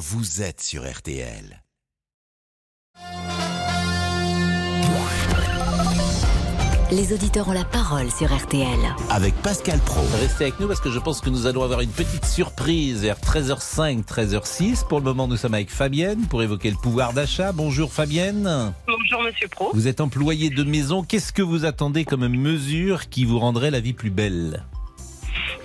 vous êtes sur RTL. Les auditeurs ont la parole sur RTL. Avec Pascal Pro. Restez avec nous parce que je pense que nous allons avoir une petite surprise vers 13h05, 13h06. Pour le moment, nous sommes avec Fabienne pour évoquer le pouvoir d'achat. Bonjour Fabienne. Bonjour Monsieur Pro. Vous êtes employé de maison. Qu'est-ce que vous attendez comme mesure qui vous rendrait la vie plus belle?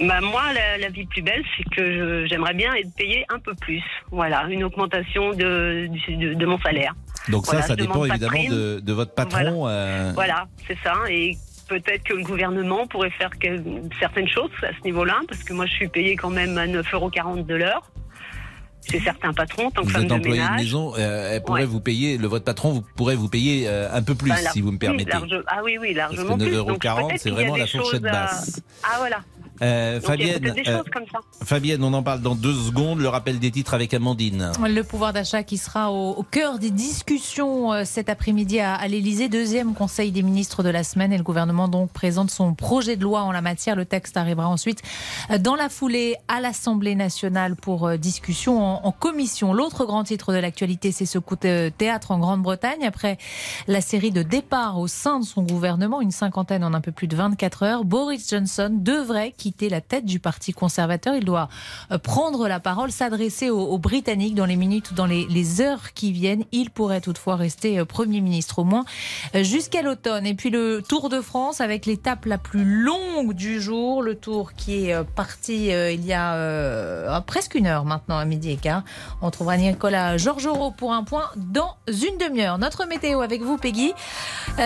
Bah, moi, la, la vie plus belle, c'est que j'aimerais bien être payé un peu plus. Voilà, une augmentation de, de, de mon salaire. Donc Voilà, ça, ça dépend de évidemment de, de votre patron. euh, Voilà, c'est ça. Et peut-être que le gouvernement pourrait faire que- certaines choses à ce niveau-là, parce que moi, je suis payée quand même à 9,40 euros de l'heure. Chez certains patrons, tant que Vous femme êtes de employé de ménage. maison, euh, elle pourrait Ouais. vous payer, le, votre patron vous, pourrait vous payer euh, un peu plus, Bah, si vous me permettez. large- ah oui, oui, Parce que largement plus. 9,40 Donc, euros, c'est vraiment la fourchette à- basse. Ah voilà. Euh, Donc, il y a Fabienne, des euh, choses comme ça. Fabienne, on en parle dans deux secondes. Le rappel des titres avec Amandine. Le pouvoir d'achat qui sera au, au cœur des discussions euh, cet après-midi à, à l'Elysée. Deuxième conseil des ministres de la semaine et le gouvernement donc présente son projet de loi en la matière. Le texte arrivera ensuite dans la foulée à l'Assemblée nationale pour discussion en, en commission. L'autre grand titre de l'actualité, c'est ce coup de théâtre en Grande-Bretagne après la série de départs au sein de son gouvernement, une cinquantaine en un peu plus de 24 heures. Boris Johnson devrait quitter la tête du Parti conservateur. Il doit euh, prendre la parole, s'adresser aux, Britanniques dans les minutes ou dans les, heures qui viennent. Il pourrait toutefois rester euh, Premier ministre au moins euh, jusqu'à l'automne. Et puis le Tour de France avec l'étape la plus longue du jour, le Tour qui est parti il y a euh, presque une heure maintenant à midi et quart. On trouvera Nicolas Georgerot pour un point dans une demi-heure. Notre météo avec vous Peggy,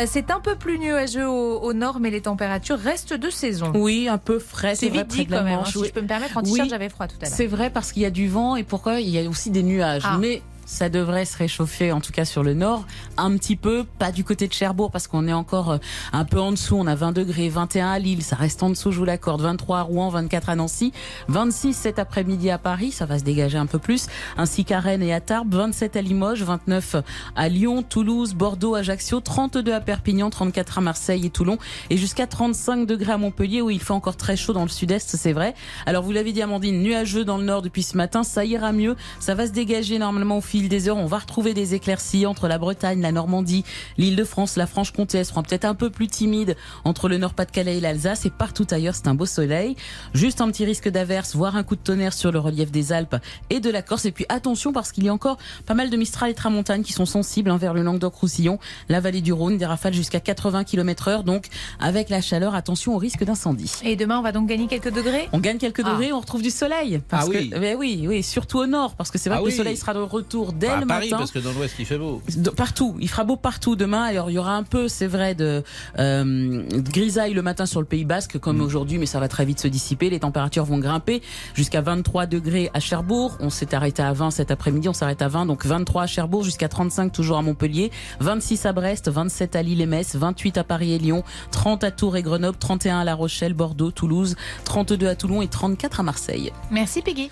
c'est un peu plus nuageux au, au nord mais les températures restent de saison. Oui, un peu frais. C'est vrai, vite près dit quand même. hein, si oui. je peux me permettre, en Oui. t-shirt j'avais froid tout à l'heure. C'est vrai parce qu'il y a du vent et pourquoi il y a aussi des nuages. Ah. Mais ça devrait se réchauffer, en tout cas sur le nord, un petit peu, pas du côté de Cherbourg parce qu'on est encore euh, un peu en dessous. On a 20 degrés, 21 à Lille, ça reste en dessous, je vous l'accorde. 23 à Rouen, 24 à Nancy, 26 cet après-midi à Paris, ça va se dégager un peu plus, ainsi qu'à Rennes et à Tarbes, 27 à Limoges, 29 à Lyon, Toulouse, Bordeaux, Ajaccio, 32 à Perpignan, 34 à Marseille et Toulon, et jusqu'à 35 degrés à Montpellier où il fait encore très chaud dans le sud-est, c'est vrai. Alors vous l'avez dit Amandine, nuageux dans le nord depuis ce matin, ça ira mieux, ça va se dégager normalement au fil des heures, on va retrouver des éclaircies entre la Bretagne, la Normandie, l'île de France, la Franche-Comté, elles seront peut-être un peu plus timides entre le Nord-Pas-de-Calais et l'Alsace et partout ailleurs c'est un beau soleil. Juste un petit risque d'averse, voire un coup de tonnerre sur le relief des Alpes et de la Corse et puis attention parce qu'il y a encore pas mal de Mistral et Tramontane qui sont sensibles hein, vers le Languedoc-Roussillon, la vallée du Rhône, des rafales jusqu'à 80 km heure donc avec la chaleur, attention au risque d'incendie. Et demain, on va donc gagner quelques degrés? On gagne quelques Ah. degrés, on retrouve du soleil. Parce Ah oui. que, mais oui, oui, surtout au nord, parce que c'est vrai Ah que oui. le soleil sera de retour dès Enfin, à Paris, matin. parce que dans l'Ouest, il fait beau. Partout, il fera beau partout demain. Alors il y aura un peu, c'est vrai, de, euh, de grisaille le matin sur le Pays Basque comme Mm. aujourd'hui, mais ça va très vite se dissiper. Les températures vont grimper jusqu'à 23 degrés à Cherbourg. On s'est arrêté à 20 cet après-midi, on s'arrête à 20, donc 23 à Cherbourg jusqu'à 35 toujours à Montpellier, 26 à Brest, 27 à Lille et Metz, 28 à Paris et Lyon, 30 à Tours et Grenoble, 31 à La Rochelle, Bordeaux, Toulouse, 32 à Toulon et 34 à Marseille. Merci Peggy.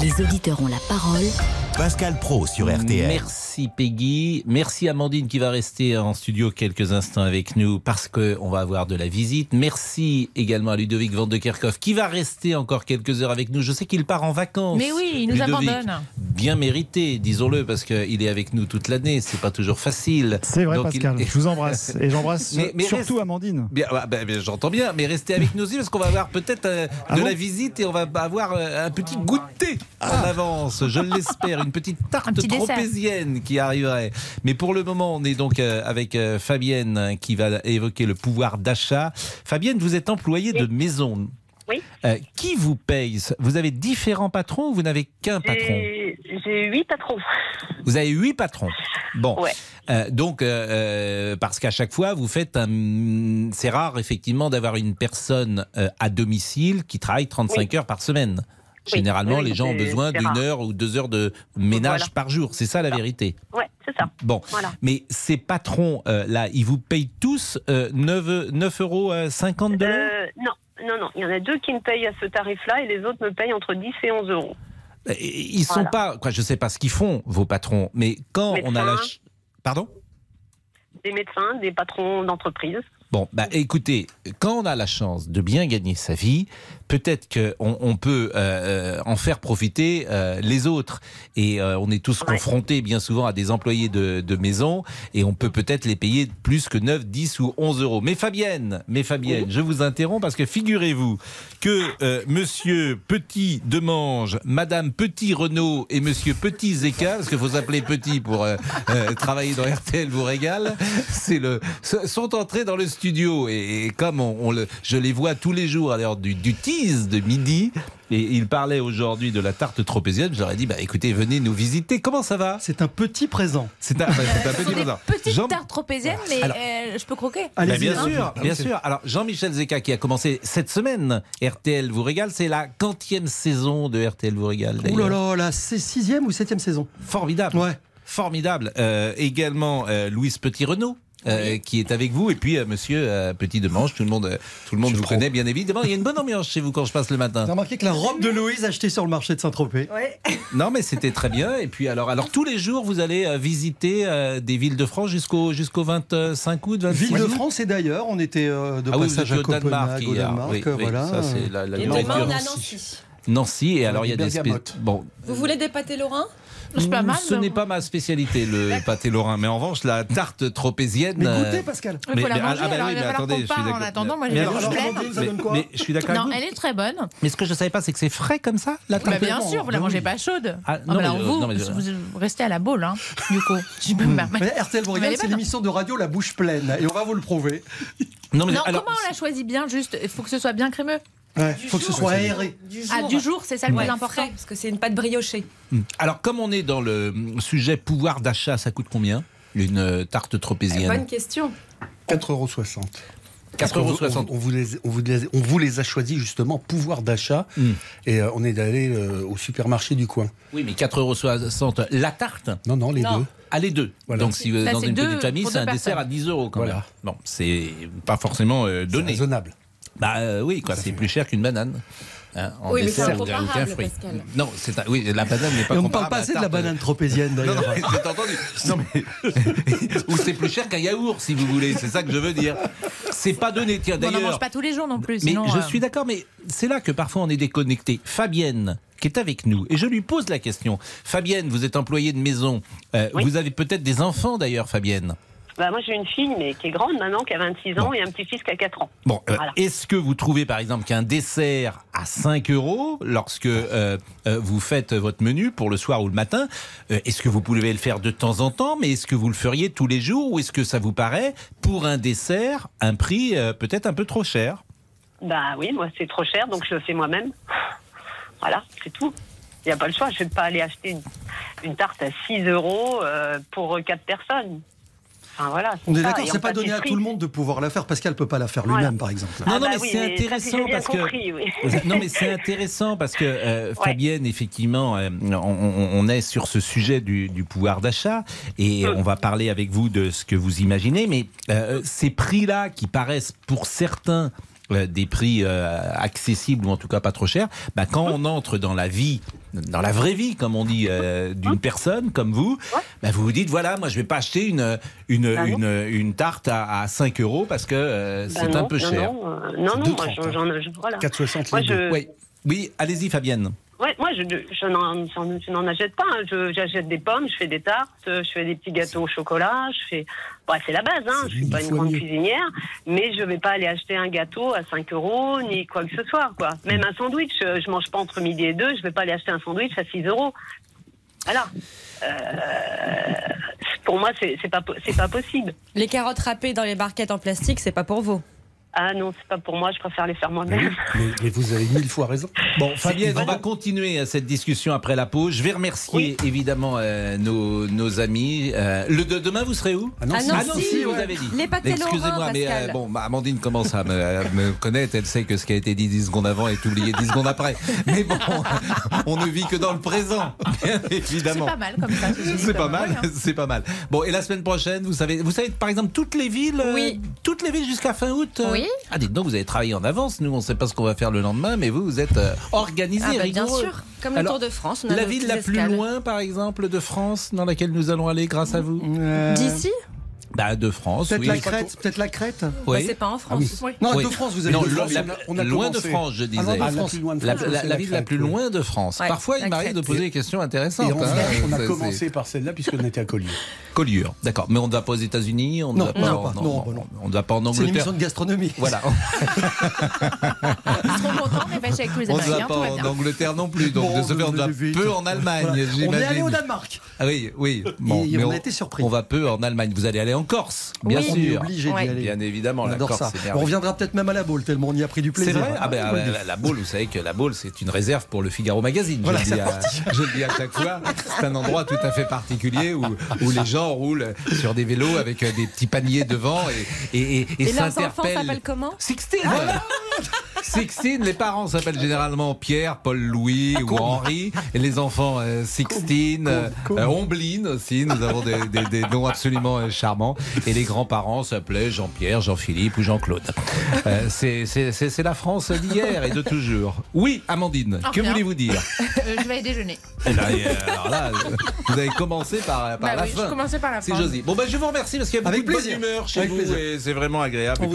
Les auditeurs ont la parole Pascal Pro sur RTL. Merci Peggy, merci Amandine qui va rester en studio quelques instants avec nous parce que on va avoir de la visite. Merci également à Ludovic Van de Kerkhoff qui va rester encore quelques heures avec nous. Je sais qu'il part en vacances. Mais oui, il nous Ludovic. abandonne. Bien mérité, disons-le, parce qu'il est avec nous toute l'année. C'est pas toujours facile. C'est vrai, Donc, Pascal. il- Je vous embrasse. Et j'embrasse Mais- mais surtout reste- Amandine. Bien, bah, bah, bah, j'entends bien, mais restez avec nous aussi parce qu'on va avoir peut-être euh, Ah de bon la visite et on va avoir euh, un petit goûter en avance, je l'espère, une petite tarte Un petit dessert. tropézienne qui arriverait. Mais pour le moment, on est donc euh, avec euh, Fabienne euh, qui va évoquer le pouvoir d'achat. Fabienne, vous êtes employée de maison. Oui. Euh, qui vous paye Vous avez différents patrons ou vous n'avez qu'un patron? J'ai huit patrons. Vous avez huit patrons. Bon. Ouais. Euh, donc, euh, parce qu'à chaque fois, vous faites un. C'est rare, effectivement, d'avoir une personne euh, à domicile qui travaille 35 heures par semaine. Généralement, oui, les gens ont besoin d'une heure ou deux heures de ménage Voilà. par jour. C'est ça la vérité. Ouais, c'est ça. Bon. Voilà. Mais ces patrons, euh, là, ils vous payent tous euh, 9, 9 euros euh, 50 de l'heure? Euh, non, non, non. Il y en a deux qui me payent à ce tarif-là et les autres me payent entre 10 et 11 euros. Et Ils sont Voilà. pas. Quoi, je sais pas ce qu'ils font, vos patrons, mais quand on a la. Pardon? Des médecins, des patrons d'entreprise. Bon, bah écoutez, quand on a la chance de bien gagner sa vie, peut-être qu'on on peut euh, euh, en faire profiter euh, les autres. Et euh, on est tous Ouais. confrontés bien souvent à des employés de, de maison et on peut peut-être les payer plus que 9, 10 ou 11 euros. Mais Fabienne, mais Fabienne, je vous interromps parce que figurez-vous que Monsieur Petit Demange, Madame Petit Renault et Monsieur Petit Zeka, parce qu'il faut s'appeler Petit pour travailler dans RTL vous régale, c'est le sont entrés dans le studio et, et comme on, on le, je les vois tous les jours à l'heure du, du de midi et ils parlaient aujourd'hui de la tarte tropézienne, ai dit bah écoutez venez nous visiter. Comment ça va? C'est un petit présent. C'est un, bah, petit petites Jean- tartes tropéziennes, mais Alors- euh, je peux croquer. Bah, Allez-y. bien hein. sûr, Ah, bien sûr. Alors Jean-Michel Zeka qui a commencé cette semaine, RTL vous régale, c'est la quantième saison de RTL vous régale. Ouh là là, la c'est sixième ou septième saison? Formidable. Ouais. Formidable. Euh, également euh, Louise Petit-Renaud. Euh, qui est avec vous et puis euh, Monsieur euh, Petit Demange, tout le monde, tout le monde Je vous prends. connaît bien évidemment. Il y a une bonne ambiance chez vous quand je passe le matin. T'as remarqué que la robe de Louise achetée sur le marché de Saint-Tropez Non mais c'était très bien. Et puis alors, alors tous les jours vous allez euh, visiter euh, des villes de France jusqu'au jusqu'au 25 août, 26 Ville de France et d'ailleurs, on était euh, de Ah oui, vous passage étiez à au Danemark Copenhague, au hier. Danemark, Oui, oui, voilà. ça c'est la, la Et demain, on est à Nancy. Nancy. Et alors il y a des bon Vous voulez des pâtés lorrains? C'est pas mal. Ce n'est pas ma spécialité, le pâté lorrain. Mais en revanche, la tarte tropézienne. Mais euh, goûtez, Pascal. Il faut Mais- la mais- manger, ah bah alors oui, mais attendez, je suis en d'accord. attendant. Moi, Mais j'ai la mais, je suis d'accord Non, avec vous. elle est très bonne. Mais ce que je ne savais pas, c'est que c'est frais comme ça, la Bah, tarte. bien sûr, vous la bah mangez pas chaude. Ah, Ah, non, bah mais, alors euh, vous, non, mais je- vous restez à la boule, hein, du coup. Je peux me permettre. Mais RTL vous c'est l'émission de radio La Bouche Pleine. Et on va vous le prouver. Non, mais Non, alors, comment on la choisit bien Juste, il faut que ce soit bien crémeux. Il faut que ce soit aéré. Du jour. Ah, du jour, c'est ça le Ouais, plus important. frais, parce que c'est une pâte briochée. alors, comme on est dans le sujet pouvoir d'achat, ça coûte combien Une euh, tarte Bonne tropézienne question. 4,60 euros. 4,60 euros. On, on vous les, on, vous les, on vous les a choisis justement pouvoir d'achat Hmm. et euh, on est allé euh, au supermarché du coin. Oui, mais 4,60 euros. La tarte? Non, non, les Non. deux. Ah, les deux. Voilà. Donc, si vous êtes dans une deux petite famille, c'est un dessert à personnes. 10 euros quand Voilà. même. Bon, c'est pas forcément euh, C'est donné. raisonnable. Bah euh, oui, quoi, c'est plus cher qu'une banane. Hein, en Oui, mais dessert, incomparable, aucun fruit. Pascal. Non, c'est un- oui, la banane n'est pas Et on ne comparable parle pas assez de la banane tropézienne Non, non, d'ailleurs. mais c'est entendu. Non, mais... Ou c'est plus cher qu'un yaourt, si vous voulez. C'est ça que je veux dire. C'est pas donné. Tiens, On n'en mange d'ailleurs. pas tous les jours non plus. Mais sinon, je euh, suis d'accord, mais c'est là que parfois on est déconnecté. Fabienne, qui est avec nous, et je lui pose la question. Fabienne, vous êtes employée de maison. Euh, Oui. Vous avez peut-être des enfants d'ailleurs, Fabienne. Bah, moi, j'ai une fille, mais qui est grande maintenant, qui a 26 ans, et un petit-fils qui a 4 ans. Bon, euh, Voilà. est-ce que vous trouvez par exemple qu'un dessert à 5 euros, lorsque euh, euh, vous faites votre menu pour le soir ou le matin, euh, est-ce que vous pouvez le faire de temps en temps, mais est-ce que vous le feriez tous les jours, ou est-ce que ça vous paraît, pour un dessert, un prix euh, peut-être un peu trop cher? Bah oui, moi, c'est trop cher, donc je le fais moi-même. Voilà, c'est tout. Il n'y a pas le choix. Je ne vais pas aller acheter une, une tarte à 6 euros euh, pour 4 personnes. Enfin, voilà. On est d'accord, c'est pas donné à tout le monde de pouvoir la faire. Pascal peut pas la faire lui-même, Voilà. par exemple. Non, Ah non, bah mais oui, c'est intéressant parce que- oui. Non, mais c'est intéressant parce que euh, Fabienne, effectivement, euh, on, est sur ce sujet du, du pouvoir d'achat et Mm. on va parler avec vous de ce que vous imaginez. Mais euh, ces prix-là, qui paraissent pour certains euh, des prix euh, accessibles ou en tout cas pas trop chers, bah, quand on entre dans la vie, dans la vraie vie, comme on dit, euh, d'une personne comme vous, bah, vous vous dites voilà, moi je vais pas acheter une une, Bah une, une tarte à, à 5 euros parce que euh, Bah c'est un peu cher. Non, non, non, moi, 2,30, j'en- j'en- je- voilà. 4,60 Moi, les je, Oui, oui allez-y Fabienne. Ouais, moi, je, je n'en, j'en- je n'en achète pas. hein. Je, j'achète des pommes, je fais des tartes, je fais des petits gâteaux au chocolat. Je fais, bah, c'est la base. Hein. Je suis pas une grande mieux. cuisinière, mais je vais pas aller acheter un gâteau à 5 euros ni quoi que ce soit, quoi. Même un sandwich, je, je mange pas entre midi et deux. Je vais pas aller acheter un sandwich à 6 euros. Voilà. Euh, pour moi, c'est, c'est pas, pas possible. Les carottes râpées dans les barquettes en plastique, c'est pas pour vous. Ah non, c'est pas pour moi. Je préfère les faire moi-même. oui, mais- mais vous avez mille fois raison. Bon, Fabienne, on va continuer euh, cette discussion après la pause. Je vais remercier évidemment euh, nos, nos amis. Euh, le de- demain, vous serez où? Ah non, Ah si. non, Ah non, si, si, vous ouais. avez dit. Les pâtés Excusez-moi, mais euh, bon, bah, Amandine commence à me, à me connaître. Elle sait que ce qui a été dit 10 secondes avant est oublié 10 secondes après. Mais bon, on ne vit que dans le présent, bien C'est évidemment. pas mal comme ça. C'est pas oui, mal, hein. c'est pas mal. Bon, et la semaine prochaine, vous savez, vous savez par exemple toutes les villes, euh, Oui. toutes les villes jusqu'à fin août. euh, Oui. Ah, dites donc, vous avez travaillé en avance. Nous, on ne sait pas ce qu'on va faire le lendemain, mais vous, vous êtes euh, organisé, Ah bah, bien rigoureux. sûr, comme Alors, le Tour de France. On a La ville la plus loin, par exemple, de France, dans laquelle nous allons aller grâce à vous Euh, D'ici Bah, de France, Peut-être oui. la Crète, peut-être la Crète. Oui. Bah, c'est pas en France. Non, Oui. de France, vous avez Non, de France, la- on a- on a loin de commencé. France, je disais. Ah, non, de Ah, la France. ville la plus oui. loin de France. Ouais, Parfois, il m'arrive de poser des questions intéressantes. Et en hein. On a commencé par celle-là puisqu'on était à Collioure. Collioure, d'accord. Mais on ne va pas aux États-Unis, on ne Non, va pas, non, en-. Non, bah non. on ne va pas en C'est une Angleterre. émission de gastronomie. Voilà, on ne va pas en. Angleterre non plus. Donc, de ce fait, on on va peu en Allemagne. On est allé au Danemark. Ah oui, oui. Mais on a été surpris. On va peu en Allemagne. Vous allez aller en Corse, bien Oui. On est sûr. obligé d'y aller. Bien évidemment, On la adore Corse, ça. c'est On reviendra peut-être même à la boule, tellement on y a pris du C'est plaisir. vrai Ah ben, ah la, la Baule, vous savez que la Baule, c'est une réserve pour le Figaro Magazine. Voilà, je, le dis à, je le dis à chaque fois. C'est un endroit tout à fait particulier où, où les gens roulent sur des vélos avec euh, des petits paniers devant et, et, et, et Et leurs enfants s'interpellent. s'appellent comment? Sixtine Sixtine, les parents s'appellent généralement Pierre, Paul, Louis ou Henri. Et les enfants, euh, Sixtine, euh, Ombline aussi. Nous avons des, des- des noms absolument euh, Et les grands-parents s'appelaient Jean-Pierre, Jean-Philippe ou Jean-Claude. Euh, c'est- la France d'hier et de toujours. Oui, Amandine, que voulez-vous dire Euh, je vais aller déjeuner. Eh ben, Alors là, vous avez commencé par, par Bah la oui, je fin. commençais par la C'est. Josie. Bon, ben, je vous remercie parce qu'il y a beaucoup Avec de bonne humeur chez Avec vous plaisir. et c'est vraiment agréable.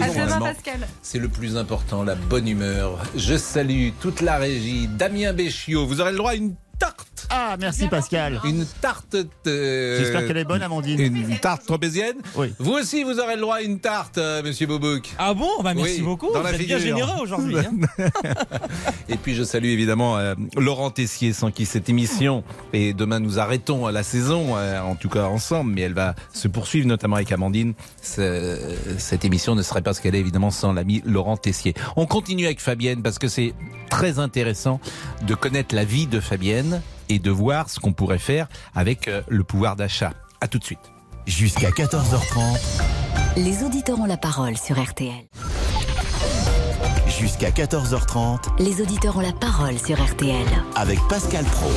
C'est le plus important, la bonne humeur. Je salue toute la régie. Damien Béchiot, vous aurez le droit à une tarte. Ah, merci Pascal. Une tarte. euh, J'espère qu'elle est bonne, Amandine. Une tarte trapézienne Oui. Vous aussi, vous aurez le droit à une tarte, euh, monsieur Bobouk. Ah bon? Bah merci Oui, beaucoup. dans Vous la êtes bien figure. généreux aujourd'hui. hein. Et puis je salue évidemment euh, Laurent Tessier, sans qui cette émission, et demain nous arrêtons la saison, euh, en tout cas ensemble, mais elle va se poursuivre notamment avec Amandine. Ce- Cette émission ne serait pas ce qu'elle est évidemment sans l'ami Laurent Tessier. On continue avec Fabienne parce que c'est très intéressant de connaître la vie de Fabienne et de voir ce qu'on pourrait faire avec euh, le pouvoir d'achat. À tout de suite. Jusqu'à 14h30, Les auditeurs ont la parole sur RTL. jusqu'à 14h30 Les auditeurs ont la parole sur RTL. avec Pascal Pro.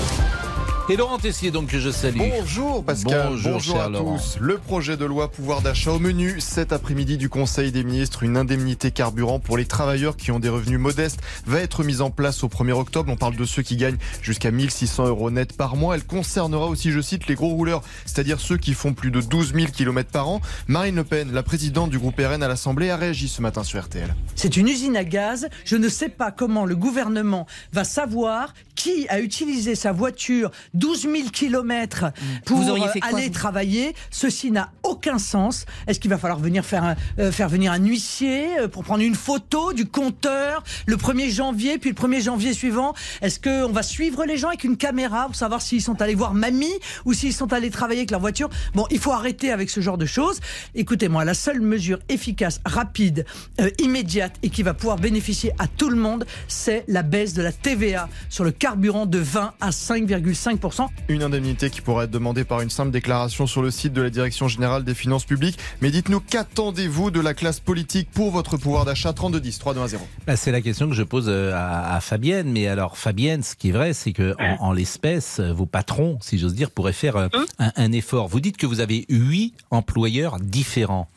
Et Laurent Tessier donc que je salue. Bonjour Pascal, Bonjour, cher à Laurent. tous. Le projet de loi pouvoir d'achat au menu cet après-midi du Conseil des ministres, une indemnité carburant pour les travailleurs qui ont des revenus modestes va être mise en place au 1er octobre. On parle de ceux qui gagnent jusqu'à 1600 euros net par mois. Elle concernera aussi, je cite, les gros rouleurs, c'est-à-dire ceux qui font plus de 12 000 km par an. Marine Le Pen, la présidente du groupe RN à l'Assemblée, a réagi ce matin sur RTL. C'est une usine à gaz. Je ne sais pas comment le gouvernement va savoir qui a utilisé sa voiture 12 000 kilomètres pour Vous auriez fait quoi, aller vous travailler? Ceci n'a aucun sens. Est-ce qu'il va falloir venir faire, un- euh, faire venir un huissier euh, pour prendre une photo du compteur le 1er janvier, puis le 1er janvier suivant? Est-ce qu'on va suivre les gens avec une caméra pour savoir s'ils sont allés voir mamie ou s'ils sont allés travailler avec leur voiture? Bon, il faut arrêter avec ce genre de choses. Écoutez-moi, la seule mesure efficace, rapide, euh, immédiate et qui va pouvoir bénéficier à tout le monde, c'est la baisse de la TVA sur le carburant de 20 à 5,5%. Une indemnité qui pourrait être demandée par une simple déclaration sur le site de la Direction générale des finances publiques. Mais dites-nous, qu'attendez-vous de la classe politique pour votre pouvoir d'achat? 3210 3-2-1-0 Bah, c'est la question que je pose euh, à, à Fabienne. Mais alors, Fabienne, ce qui est vrai, c'est que en, en l'espèce, euh, vos patrons, si j'ose dire, pourraient faire euh, un, un effort. Vous dites que vous avez huit employeurs différents.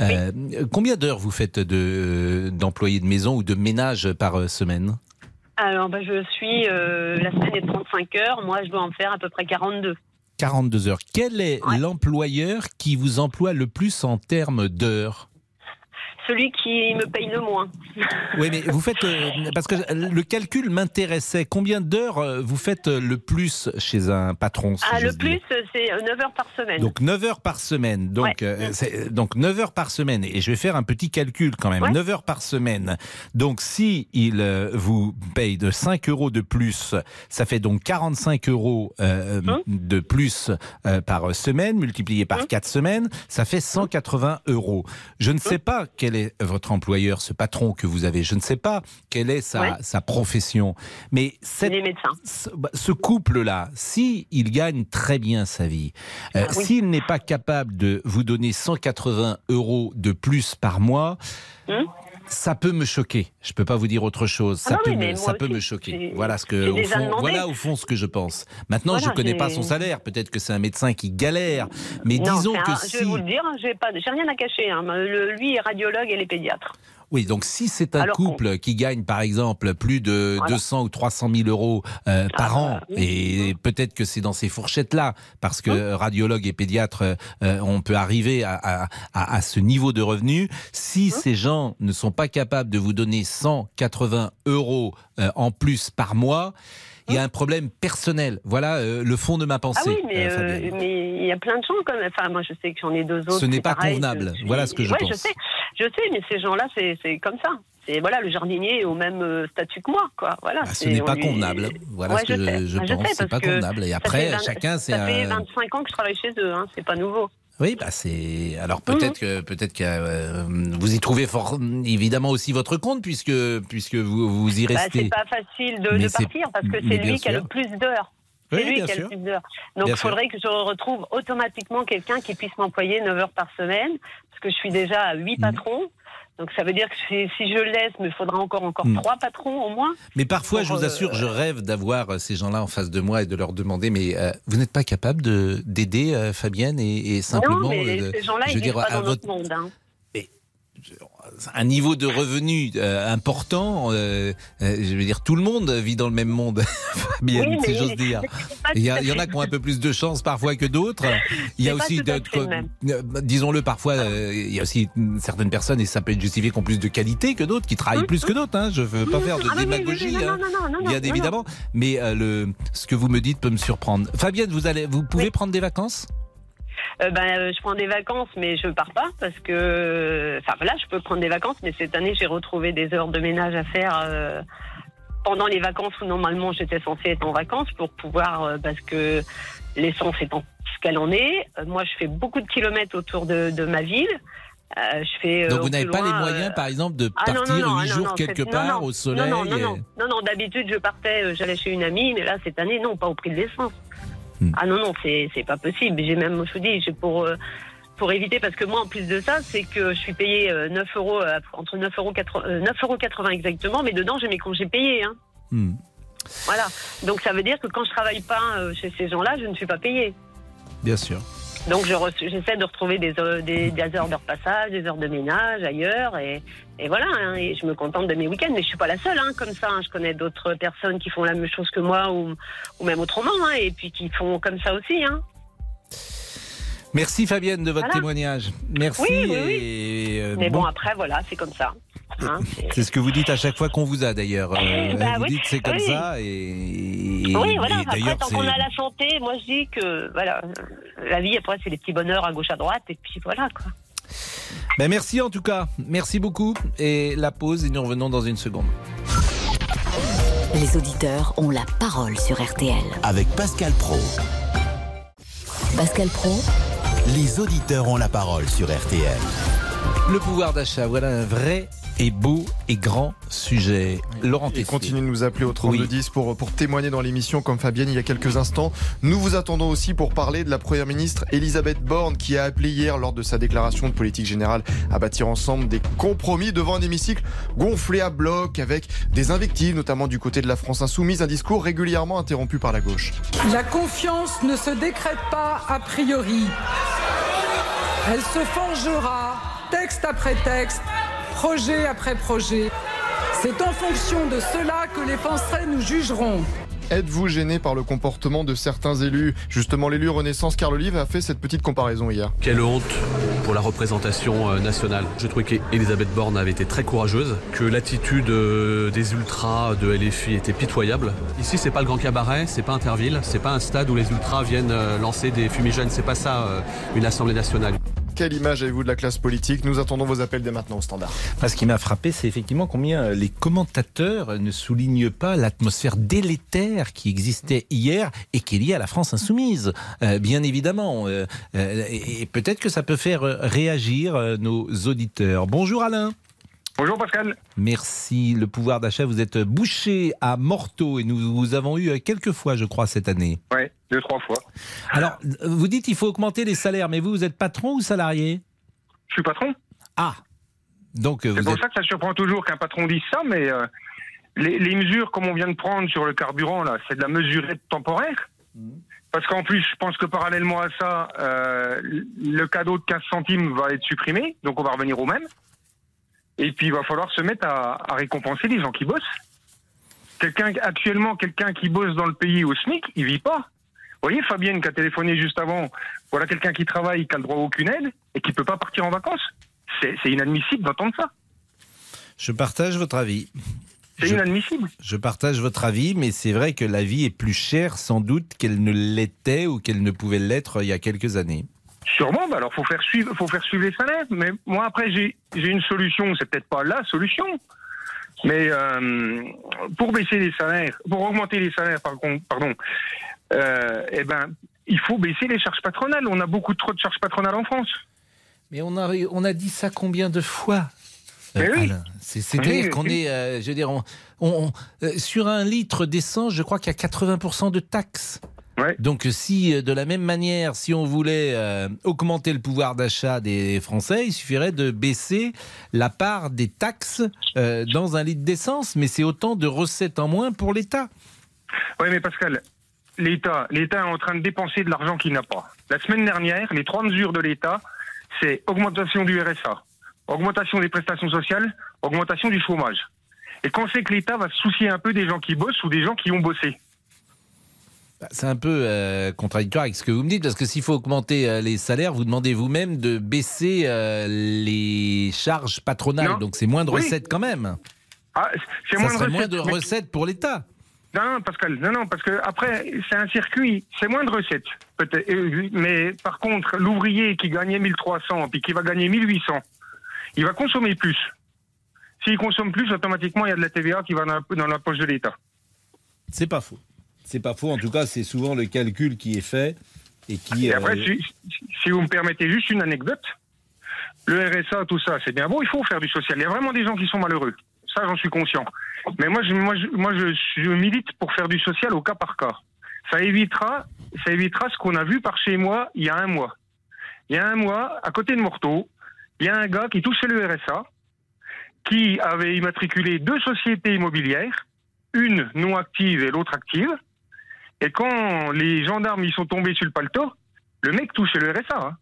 Euh, Combien d'heures vous faites de d'employés de maison ou de ménage par euh, semaine? Alors, bah, je suis. euh, la semaine est de 35 heures. Moi, je dois en faire à peu près 42. 42 heures. Quel est Ouais. l'employeur qui vous emploie le plus en termes d'heures? Celui qui me paye le moins. Oui, mais vous faites euh, parce que le calcul m'intéressait. Combien d'heures euh, vous faites euh, le plus chez un patron si Ah, le plus, c'est 9 heures par semaine. Donc 9 heures par semaine. Donc, Ouais. euh, c'est- donc 9 heures par semaine. Et je vais faire un petit calcul quand même. Ouais. 9 heures par semaine. Donc si il vous paye de 5 euros de plus, ça fait donc 45 euros euh, Hein de plus euh, par semaine, multiplié par Hein 4 semaines, ça fait 180 euros. Je ne sais pas quel est votre employeur, ce patron que vous avez. Je ne sais pas quelle est sa, Ouais. sa profession. Mais cette ce, bah, ce couple-là, si il gagne très bien sa vie, euh, Ah oui. s'il n'est pas capable de vous donner 180 euros de plus par mois, Hum? Ça peut me choquer. Je peux pas vous dire autre chose. Ah Ça non, peut, me, ça peut me choquer. Voilà ce que au fond, voilà au fond ce que je pense. Maintenant, je Voilà, connais j'ai- pas son salaire. Peut-être que c'est un médecin qui galère. Mais Non, disons que un- si Je vais vous le dire, hein, j'ai rien à cacher. hein. Le- lui est radiologue et les pédiatres. Oui, donc si c'est un Alors couple qui gagne par exemple plus de Voilà. 200 ou 300 000 euros euh, par Ah, an, bah, oui. et peut-être que c'est dans ces fourchettes-là, parce que radiologue et pédiatre, euh, on peut arriver à, à- à- à ce niveau de revenu. Si ces gens ne sont pas capables de vous donner 180 euros euh, en plus par mois, il y a un problème personnel. Voilà euh, le fond de ma pensée. Ah oui, mais euh, euh, il y a plein de gens comme. Enfin, moi, je sais que j'en ai deux autres. Ce n'est pas pareil, convenable. Voilà ce que je ouais, pense. je sais, je sais, mais ces gens-là, c'est comme ça. C'est voilà, le jardinier est au même euh, statut que moi, quoi. Voilà. Ah, ce n'est pas lui- convenable. Voilà Ouais, ce que je, je Ah, pense. sais, C'est pas convenable. Et après, chacun, c'est Ça fait un. 25 ans que je travaille chez eux, hein, c'est pas nouveau. Oui, bah c'est. Alors Mhm. peut-être que peut-être que euh, vous y trouvez fort évidemment aussi votre compte puisque puisque vous vous y Bah, restez. c'est pas facile de, de partir parce que c'est lui qui a le plus d'heures. Oui, lui bien a sûr. le plus d'heures. Donc il sûr. faudrait que je retrouve automatiquement quelqu'un qui puisse m'employer 9 heures par semaine parce que je suis déjà à 8 Mhm. patrons. Donc ça veut dire que si, je laisse, il me faudra encore encore Mhm. trois patrons au moins. Mais parfois, je vous euh, assure, je rêve d'avoir euh, ces gens-là en face de moi et de leur demander mais euh, vous n'êtes pas capable de d'aider euh, Fabienne et, et simplement non, mais euh, ces gens-là, ils vivent dire pas dans votre notre monde. hein. Un niveau de revenu euh, important, euh, euh, je veux dire, tout le monde vit dans le même monde, Fabienne, Oui, si j'ose dire. Il y, a- tout à il y en a qui ont un peu plus de chance parfois que d'autres. Il y a aussi, euh, disons-le, parfois, il y a aussi certaines personnes, et ça peut être justifié, qui ont plus de qualité que d'autres, qui travaillent plus que d'autres. Hein. Je veux pas faire de Ah oui, oui, oui, démagogie, hein, non, non, non, bien évidemment. Mais le, ce que vous me dites peut me surprendre. Fabienne, vous allez, vous pouvez prendre des vacances? Euh, ben, euh, je prends des vacances, mais je pars pas parce que, enfin voilà, je peux prendre des vacances, mais cette année j'ai retrouvé des heures de ménage à faire euh, pendant les vacances où normalement j'étais censée être en vacances pour pouvoir, euh, parce que l'essence étant ce qu'elle en est, moi je fais beaucoup de kilomètres autour de, de ma ville. Euh, je fais. Donc vous n'avez pas les moyens, euh, par exemple, de ah, non, partir non, non, huit ah, jours quelque part au soleil Non, non, non, et- non, d'habitude je partais, j'allais chez une amie, mais là cette année non, pas au prix de l'essence. Hmm. Ah non, non, c'est pas possible. J'ai même, je vous dis, pour euh, pour éviter, parce que moi en plus de ça, c'est que je suis payée euh, 9 euros euh, entre 9 euros 80, euh, 9 euros 80 exactement, mais dedans j'ai mes congés payés. Hein. Hmm. Voilà. Donc ça veut dire que quand je travaille pas euh, chez ces gens-là, je ne suis pas payée. Bien sûr. Donc je j'essaie de retrouver des, euh, des, des heures de repassage, des heures de ménage ailleurs, et, et voilà. hein, et je me contente de mes week-ends, mais je suis pas la seule, hein, comme ça. hein. je connais d'autres personnes qui font la même chose que moi, ou, ou même autrement, hein, et puis qui font comme ça aussi. Merci Fabienne de votre Voilà. témoignage. Merci. Oui, oui, oui. et, euh, mais bon, bon, après, voilà, c'est comme ça. Hein, c'est- ce que vous dites à chaque fois qu'on vous a d'ailleurs. Euh, Bah vous oui, dites c'est comme oui. ça et, et- oui, voilà. et Après, d'ailleurs tant c'est- qu'on a la santé, moi je dis que voilà, la vie après c'est les petits bonheurs à gauche à droite, et puis voilà quoi. Ben, merci en tout cas. Merci beaucoup. Et la pause et nous revenons dans une seconde. Les auditeurs ont la parole sur RTL. Avec Pascal Pro. Pascal Pro, Les auditeurs ont la parole sur RTL. Le pouvoir d'achat, voilà un vrai et beau et grand sujet. Laurent Et continuez de nous appeler au 3210 pour, pour témoigner dans l'émission comme Fabienne il y a quelques instants. Nous vous attendons aussi pour parler de la Première ministre Elisabeth Borne qui a appelé hier lors de sa déclaration de politique générale à bâtir ensemble des compromis devant un hémicycle gonflé à bloc avec des invectives notamment du côté de la France insoumise, un discours régulièrement interrompu par la gauche. La confiance ne se décrète pas a priori. Elle se forgera texte après texte, projet après projet. C'est en fonction de cela que les Français nous jugeront. Êtes-vous gêné par le comportement de certains élus? Justement, l'élu Renaissance Carl Olive a fait cette petite comparaison hier. Quelle honte pour la représentation euh, nationale. Je trouvais qu'Elisabeth Borne avait été très courageuse, que l'attitude euh, des ultras de LFI était pitoyable. Ici, c'est pas le grand cabaret, c'est pas Interville, c'est pas un stade où les ultras viennent euh, lancer des fumigènes, c'est pas ça une assemblée nationale. Quelle image avez-vous de la classe politique? Nous attendons vos appels dès maintenant au standard. Ce qui m'a frappé, c'est effectivement combien les commentateurs ne soulignent pas l'atmosphère délétère qui existait hier et qui est liée à la France insoumise. Euh, bien évidemment. Euh, euh, et peut-être que ça peut faire réagir nos auditeurs. Bonjour Alain. Bonjour Pascal. Merci. Le pouvoir d'achat, vous êtes bouché à Morteau et nous vous avons eu euh, quelques fois, je crois, cette année. Oui, deux, trois fois. Alors, vous dites qu'il faut augmenter les salaires, mais vous, vous êtes patron ou salarié? Je suis patron. Ah Donc, euh, C'est pour êtes... ça que ça surprend toujours qu'un patron dise ça, mais euh, les, les mesures comme on vient de prendre sur le carburant, là, c'est de la mesurette temporaire. Parce qu'en plus, je pense que parallèlement à ça, euh, le cadeau de 15 centimes va être supprimé, donc on va revenir au même. Et puis il va falloir se mettre à, à récompenser les gens qui bossent. Quelqu'un actuellement, quelqu'un qui bosse dans le pays au SMIC, il vit pas. Vous voyez Fabienne qui a téléphoné juste avant. Voilà quelqu'un qui travaille, qui a le droit à aucune aide et qui peut pas partir en vacances. C'est c'est inadmissible d'entendre ça. Je partage votre avis. C'est Je- inadmissible. Je partage votre avis, mais c'est vrai que la vie est plus chère sans doute qu'elle ne l'était ou qu'elle ne pouvait l'être il y a quelques années. Sûrement, bah alors faut faire suivre, faut faire suivre les salaires. Mais moi après j'ai une solution, c'est peut-être pas la solution, mais euh, pour baisser les salaires, pour augmenter les salaires, par contre, pardon, euh, eh ben il faut baisser les charges patronales. On a beaucoup trop de charges patronales en France. Mais on a, on a dit ça combien de fois? Oui. C'est- C'est-à-dire Oui, qu'on oui. est, euh, je veux dire, on- on- on- euh, sur un litre d'essence, je crois qu'il y a 80% de taxes. Donc si euh, de la même manière, si on voulait euh, augmenter le pouvoir d'achat des Français, il suffirait de baisser la part des taxes euh, dans un litre d'essence, mais c'est autant de recettes en moins pour l'État. Oui, mais Pascal, l'État, l'État est en train de dépenser de l'argent qu'il n'a pas. La semaine dernière, les trois mesures de l'État, c'est augmentation du RSA, augmentation des prestations sociales, augmentation du chômage. Et quand c'est que l'État va se soucier un peu des gens qui bossent ou des gens qui ont bossé C'est un peu euh, contradictoire avec ce que vous me dites, parce que s'il faut augmenter euh, les salaires, vous demandez vous-même de baisser euh, les charges patronales, Non. donc c'est moins de Oui. recettes quand même. Ah, c'est moins de moins recettes. de mais- recettes pour l'État. Non, non, Pascal, non, non, parce que après, c'est un circuit, c'est moins de recettes, peut-être. Mais par contre, l'ouvrier qui gagnait 1300 puis qui va gagner 1800, il va consommer plus. S'il consomme plus, automatiquement, il y a de la TVA qui va dans la, dans la poche de l'État. C'est pas faux. C'est pas faux. En tout cas, c'est souvent le calcul qui est fait et qui. Et après, euh, si, si vous me permettez juste une anecdote, le RSA, tout ça, c'est bien beau, il faut faire du social. Il y a vraiment des gens qui sont malheureux. Ça, j'en suis conscient. Mais moi, je, moi, je, moi je, je milite pour faire du social au cas par cas. Ça évitera, ça évitera ce qu'on a vu par chez moi il y a un mois. Il y a un mois, à côté de Morteau, il y a un gars qui touchait le RSA, qui avait immatriculé deux sociétés immobilières, une non active et l'autre active. Et quand les gendarmes ils sont tombés sur le paletot, le mec touchait le RSA. hein.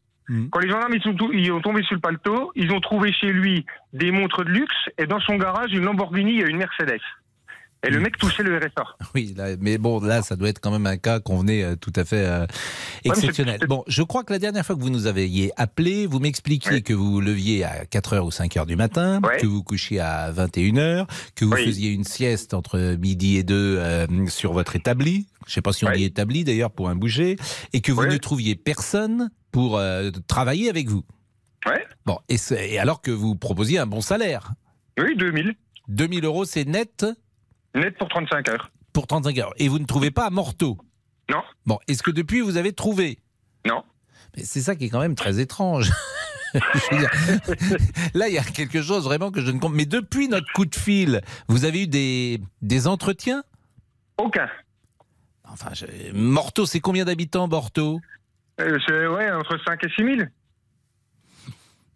Quand les gendarmes ils sont, ils ont tombé sur le paletot, ils ont trouvé chez lui des montres de luxe et dans son garage une Lamborghini et une Mercedes. Et le mec touchait le RSA. Oui, là, mais bon, là, ça doit être quand même un cas convenait euh, tout à fait euh, exceptionnel. Bon, je crois que la dernière fois que vous nous aviez appelé, vous m'expliquiez que vous leviez à 4h ou 5h du matin, que vous couchiez à 21h, que vous Oui. faisiez une sieste entre midi et 2 sur votre établi. Je ne sais pas si on dit établi d'ailleurs pour un bouger, et que vous ne trouviez personne pour euh, travailler avec vous. Ouais. Bon, et, et alors que vous proposiez un bon salaire. Oui, 2000. 2000 euros, c'est net Net pour 35 heures. Pour 35 heures. Et vous ne trouvez pas à Morteau? Non. Bon, est-ce que depuis vous avez trouvé? Non. Mais c'est ça qui est quand même très étrange. Dire, là, il y a quelque chose vraiment que je ne comprends. Mais depuis notre coup de fil, vous avez eu des, des entretiens? Aucun. Enfin, je- Morteau, c'est combien d'habitants, Morteau? Euh, ouais, entre 5 et 6 000.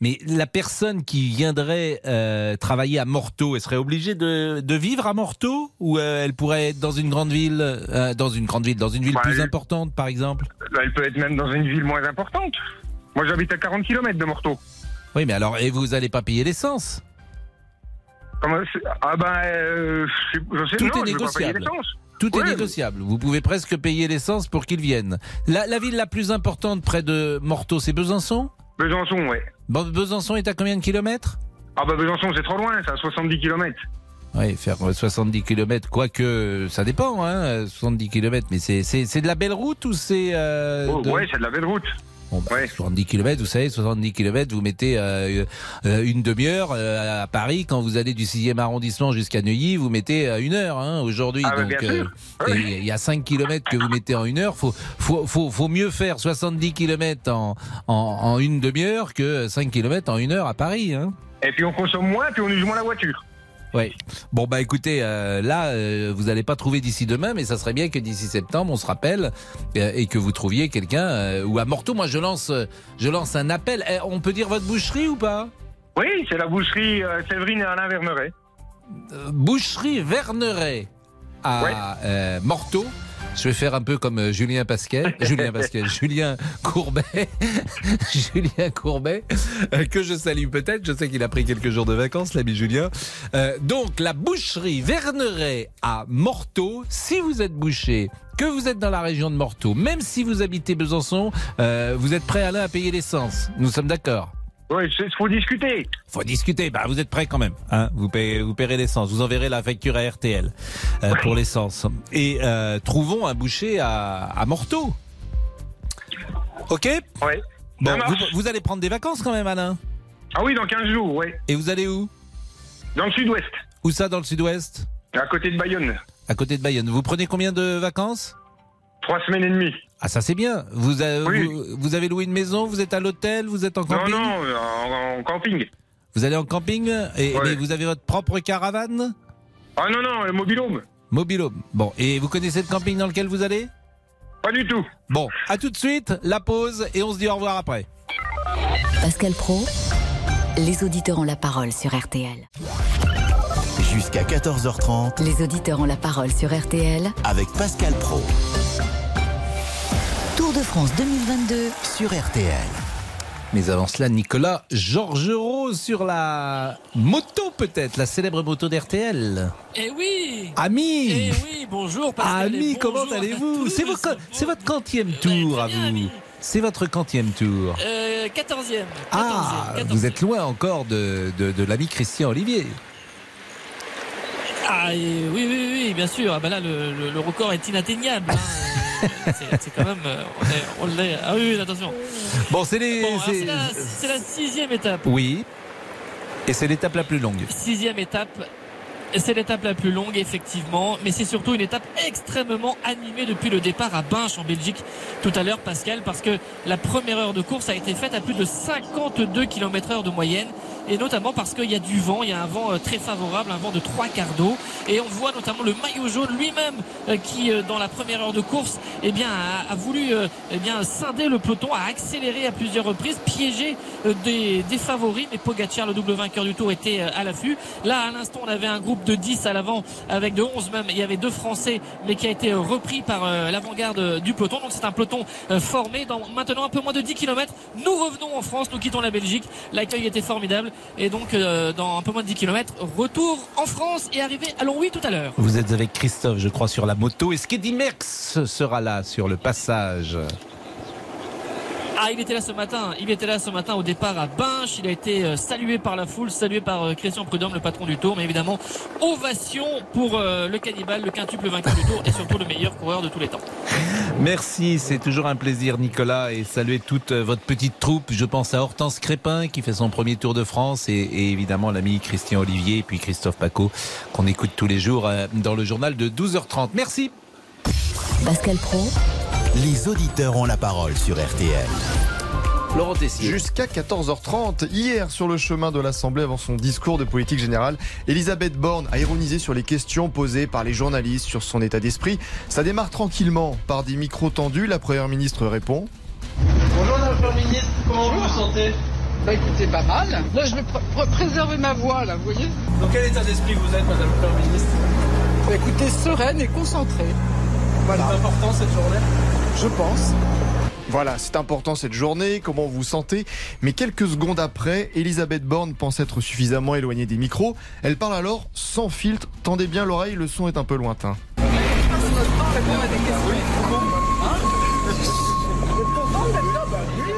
Mais la personne qui viendrait euh, travailler à Morteau, elle serait obligée de, de vivre à Morteau Ou euh, elle pourrait être dans une grande ville, euh, dans une grande ville, dans une ville Bah, plus elle- importante, par exemple? Là, elle peut être même dans une ville moins importante. Moi, j'habite à 40 km de Morteau. Oui, mais alors, et vous n'allez pas payer l'essence? Ah ben, euh, je, Tout non, est négociable. Tout est négociable. Vous pouvez presque payer l'essence pour qu'ils viennent. La, la ville la plus importante près de Morteau, c'est Besançon? Besançon, ouais. Bon, Besançon est à combien de kilomètres? Ah bah Besançon, c'est trop loin, c'est à 70 km. Oui, faire euh, 70 km, quoique ça dépend, hein, 70 km, mais c'est, de la belle route ou c'est... euh, Oh, de- Ouais, c'est de la belle route. Bon, bah, 70 km, vous savez, 70 km, vous mettez euh, euh, une demi-heure euh, à Paris. Quand vous allez du 6e arrondissement jusqu'à Neuilly, vous mettez une heure hein, aujourd'hui. Ah, bah, Donc, il y a 5 km que vous mettez en une heure. Faut, faut, faut, faut mieux faire 70 km en, en, en une demi-heure que 5 km en une heure à Paris. Hein. Et puis on consomme moins, puis on use moins la voiture. Oui. Bon bah écoutez, euh, là euh, vous n'allez pas trouver d'ici demain, mais ça serait bien que d'ici septembre on se rappelle euh, et que vous trouviez quelqu'un euh, ou à Morteau. Moi je lance, euh, je lance un appel. Eh, on peut dire votre boucherie ou pas? Oui, c'est la boucherie euh, Séverine et Alain Verneret. Euh, Boucherie Verneret à euh, Morteau. Je vais faire un peu comme euh, Julien Pasquet, Julien Pasquet, Julien Courbet, Julien Courbet, euh, que je salue peut-être. Je sais qu'il a pris quelques jours de vacances, l'ami Julien. Euh, donc, la boucherie Verneret à Morteau. Si vous êtes boucher, que vous êtes dans la région de Morteau, même si vous habitez Besançon, euh, vous êtes prêt Alain à payer l'essence. Nous sommes d'accord. Oui, il faut discuter. Faut discuter. Bah, vous êtes prêts quand même. Hein vous, payez, vous paierez l'essence. Vous enverrez la facture à RTL euh, pour l'essence. Et euh, trouvons un boucher à, à Morteau. Ok? Oui. Bon, vous, vous allez prendre des vacances quand même, Alain Ah oui, dans 15 jours, oui. Et vous allez où? Dans le sud-ouest, Où ça, dans le sud-ouest? À côté de Bayonne. À côté de Bayonne. Vous prenez combien de vacances? Trois semaines et demie. Ah, ça c'est bien. Vous, avez- Oui. vous, vous avez loué une maison Vous êtes à l'hôtel Vous êtes en Non, camping non, en, en camping. Vous allez en camping et Ouais. mais vous avez votre propre caravane? Ah non, non, le mobilhome. Mobilhome. Bon, et vous connaissez le camping dans lequel vous allez? Pas du tout. Bon, à tout de suite, la pause et on se dit au revoir après. Pascal Pro, les auditeurs ont la parole sur RTL. Jusqu'à 14h30 Les auditeurs ont la parole sur RTL. avec Pascal Pro France 2022 sur RTL. Mais avant cela, Nicolas Georgerot sur la moto peut-être, la célèbre moto d'RTL. Eh oui Ami Eh oui, bonjour Pascal Ami, comment allez-vous. C'est votre, c'est votre quantième tour à vous. C'est votre quantième tour. Euh, 14e. Ah, 14e. vous êtes loin encore de, de, de l'ami Christian Olivier. Ah, et oui, oui, oui, bien sûr. Ah, bah là, le, le- le record est inatteignable. hein. C'est, quand même. euh, On, l'est. Ah oui, attention. Bon, c'est les. Bon, alors, c'est- c'est, la, c'est la sixième étape. Oui. Et c'est l'étape la plus longue. Sixième étape. C'est l'étape la plus longue, effectivement, mais c'est surtout une étape extrêmement animée depuis le départ à Binche en Belgique tout à l'heure, Pascal, parce que la première heure de course a été faite à plus de 52 km heure de moyenne, et notamment parce qu'il y a du vent, il y a un vent euh, très favorable, un vent de trois quarts d'eau, et on voit notamment le maillot jaune lui-même euh, qui, euh, dans la première heure de course, eh bien, a, a voulu eh bien, scinder le peloton, a accéléré à plusieurs reprises, piégé des, des favoris, mais Pogacar, le double vainqueur du tour, était à l'affût. Là, à l'instant, on avait un groupe de 10 à l'avant, avec de 11 même. Il y avait deux Français, mais qui a été repris par l'avant-garde du peloton. Donc c'est un peloton formé dans maintenant un peu moins de 10 km. Nous revenons en France, nous quittons la Belgique. L'accueil était formidable. Et donc, euh, dans un peu moins de 10 km, retour en France et arrivé à Longwy tout à l'heure. Vous êtes avec Christophe, je crois, sur la moto. Est-ce qu'Eddie Merckx sera là sur le passage? Ah, il était là ce matin. Il était là ce matin au départ à Binche. Il a été euh, salué par la foule, salué par euh, Christian Prudhomme, le patron du Tour. Mais évidemment, ovation pour euh, le cannibale, le quintuple vainqueur du Tour et surtout le meilleur coureur de tous les temps. Merci, c'est toujours un plaisir, Nicolas, et saluer toute votre petite troupe. Je pense à Hortense Crépin qui fait son premier Tour de France, et, évidemment l'ami Christian Olivier et puis Christophe Paco qu'on écoute tous les jours dans le journal de 12h30. Merci. Pascal Pro, Les auditeurs ont la parole sur RTL. Laurent Tessier. Jusqu'à 14h30, hier sur le chemin de l'Assemblée avant son discours de politique générale, Elisabeth Borne a ironisé sur les questions posées par les journalistes sur son état d'esprit. Ça démarre tranquillement par des micros tendus. La Première ministre répond. Bonjour Madame la Première ministre, comment vous vous sentez? Bah écoutez, pas mal. Là je vais pr- pr- préserver ma voix là, vous voyez? Dans quel état d'esprit vous êtes Madame la Première ministre? Bah écoutez, sereine et concentrée. Voilà. C'est important cette journée Je pense. Voilà, c'est important cette journée, comment vous vous sentez Mais quelques secondes après, Elisabeth Borne pense être suffisamment éloignée des micros. Elle parle alors sans filtre. Tendez bien l'oreille, le son est un peu lointain.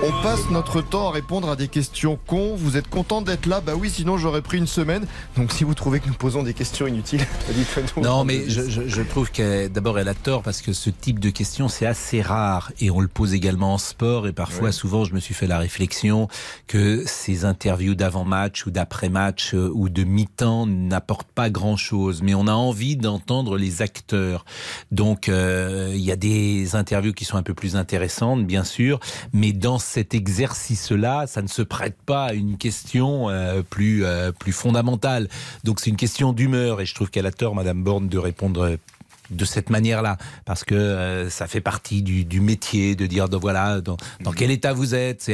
On passe notre temps à répondre à des questions cons. Vous êtes content d'être là? Bah oui, sinon j'aurais pris une semaine. Donc si vous trouvez que nous posons des questions inutiles, dites-le nous. Non, mais je, je- je trouve qu'elle, d'abord, elle a tort parce que ce type de question, c'est assez rare et on le pose également en sport et parfois, souvent, je me suis fait la réflexion que ces interviews d'avant-match ou d'après-match euh, ou de mi-temps n'apportent pas grand-chose, mais on a envie d'entendre les acteurs. Donc, euh, il y a des interviews qui sont un peu plus intéressantes, bien sûr, mais dans cet exercice-là, ça ne se prête pas à une question euh, plus euh, plus fondamentale. Donc, c'est une question d'humeur et je trouve qu'elle a tort, Madame Borne, de répondre de cette manière-là, parce que euh, ça fait partie du, métier de dire donc voilà dans, quel état vous êtes,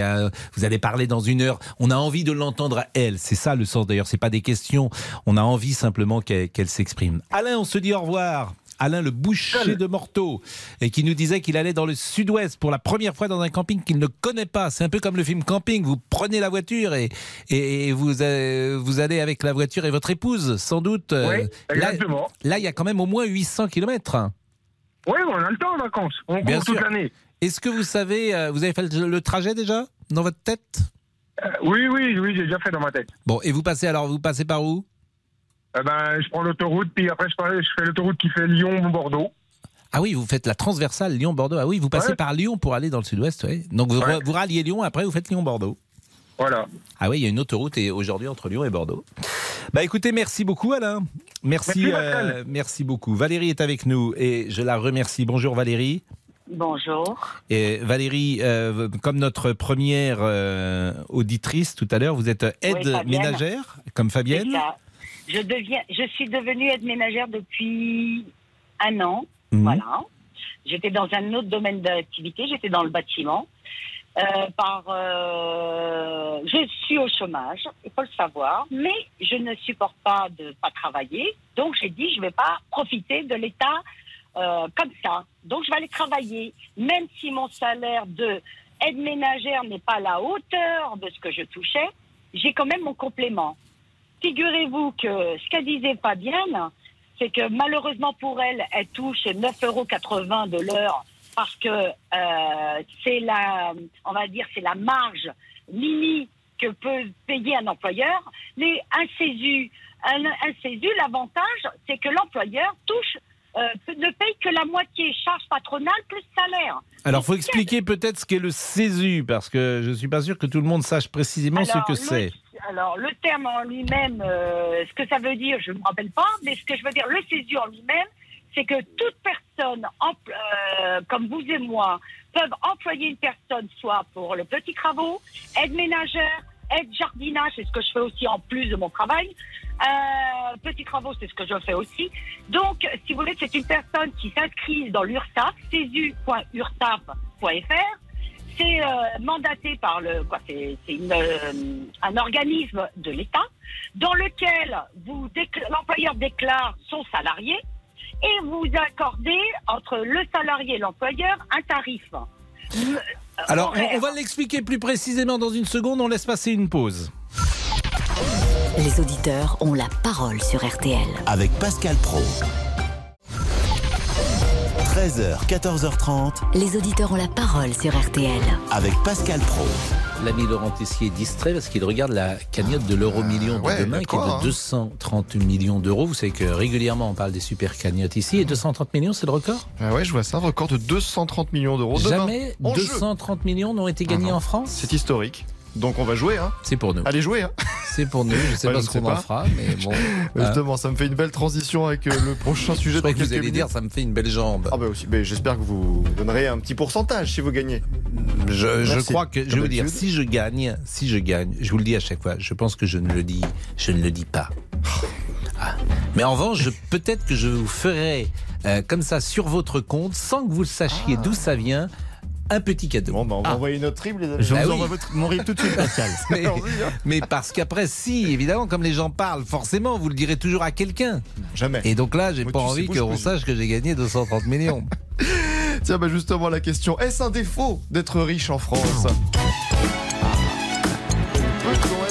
vous allez parler dans une heure. On a envie de l'entendre à elle, c'est ça le sens d'ailleurs. C'est pas des questions, on a envie simplement qu'elle, qu'elle s'exprime. Alain, on se dit au revoir. Alain le boucher de Morteau, et qui nous disait qu'il allait dans le sud-ouest pour la première fois dans un camping qu'il ne connaît pas. C'est un peu comme le film Camping. Vous prenez la voiture et, et vous, euh, vous allez avec la voiture et votre épouse, sans doute. euh, Oui, là, exactement. là, il y a quand même au moins 800 km. Oui, on a le temps en vacances. On Bien court toute sûr. l'année. Est-ce que vous savez, euh, vous avez fait le, le trajet déjà dans votre tête? Euh, oui, oui, oui, j'ai déjà fait dans ma tête. Bon, et vous passez alors, vous passez par où? Eh ben, je prends l'autoroute, puis après, je, fais- l'autoroute qui fait Lyon-Bordeaux. Ah oui, vous faites la transversale Lyon-Bordeaux. Ah oui, vous passez Ouais. par Lyon pour aller dans le sud-ouest. ouais. Donc vous, Ouais. vous ralliez Lyon, après vous faites Lyon-Bordeaux. Voilà. Ah oui, il y a une autoroute et aujourd'hui entre Lyon et Bordeaux. Bah écoutez, merci beaucoup Alain. Merci, Merci, euh, merci beaucoup. Valérie est avec nous et je la remercie. Bonjour Valérie. Bonjour. Et Valérie, euh, comme notre première euh, auditrice tout à l'heure, vous êtes aide Oui, ménagère, comme Fabienne. Je, deviens, je suis devenue aide ménagère depuis un an. Mhm. Voilà. J'étais dans un autre domaine d'activité, j'étais dans le bâtiment. Euh, par, euh, je suis au chômage, il faut le savoir, mais je ne supporte pas de pas travailler. Donc j'ai dit, je ne vais pas profiter de l'État euh, comme ça. Donc je vais aller travailler, même si mon salaire de aide ménagère n'est pas à la hauteur de ce que je touchais, j'ai quand même mon complément. Figurez-vous que ce qu'a disait Fabienne, c'est que malheureusement pour elle, elle touche 9,80 euros de l'heure parce que euh, c'est la, on va dire, c'est la marge mini que peut payer un employeur. Mais un CESU, un, un CESU, l'avantage, c'est que l'employeur touche, euh, ne paye que la moitié charge patronale plus salaire. Alors, faut expliquer peut-être ce qu'est le CESU, parce que je suis pas sûr que tout le monde sache précisément Alors, ce que c'est. Alors, le terme en lui-même, euh, ce que ça veut dire, je ne me rappelle pas, mais ce que je veux dire, le CESU en lui-même, c'est que toute personne, euh, comme vous et moi, peuvent employer une personne soit pour le petit travaux, aide ménagère, aide jardinage, c'est ce que je fais aussi en plus de mon travail. Euh, petits travaux, c'est ce que je fais aussi. Donc, si vous voulez, c'est une personne qui s'inscrit dans l'URSSAF, cesu.ursaf.fr, c'est euh, mandaté par le quoi c'est euh, un organisme de l'État dans lequel vous l'employeur déclare son salarié et vous accordez entre le salarié et l'employeur un tarif. M- Alors, on va l'expliquer plus précisément dans une seconde. On laisse passer une pause. Les auditeurs ont la parole sur RTL. Avec Pascal Pro. 13h, 14h30. Les auditeurs ont la parole sur RTL. Avec Pascal Pro. L'ami Laurent Tessier est distrait parce qu'il regarde la cagnotte de l'euro million de ouais, demain qui est de hein. 230 millions d'euros. Vous savez que régulièrement on parle des super cagnottes ici et 230 millions c'est le record? Ah ouais, je vois ça, record de 230 millions d'euros. Demain, Jamais en jeu. 230 millions n'ont été gagnés Ah en France? C'est historique. Donc on va jouer, hein. C'est pour nous. Allez jouer, hein. C'est pour nous. Je sais Ouais, pas je ce qu'on en fera, mais bon. Justement, ça me fait une belle transition avec euh, le prochain Je sujet dans croyais que vous alliez minutes. dire ça me fait une belle jambe. Ah bah aussi, mais j'espère que vous donnerez un petit pourcentage si vous gagnez. Je, je crois que je vous dire si je gagne, si je gagne, je vous le dis à chaque fois. Je pense que je ne le dis, je ne le dis pas. Ah. Mais en revanche, je- peut-être que je vous ferai euh, comme ça sur votre compte, sans que vous le sachiez d'où ça vient, un petit cadeau. Bon, bah, on va Ah. envoyer notre triple, les amis. Je Bah vous oui. envoie votre- mon RIB tout de suite, Pascal. Mais, hein. mais parce qu'après, si, évidemment, comme les gens parlent, forcément, vous le direz toujours à quelqu'un. Jamais. Et donc là, j'ai pas envie qu'on sache que j'ai gagné 230 millions. Tiens, bah justement, la question est-ce un défaut d'être riche en France? Peut-on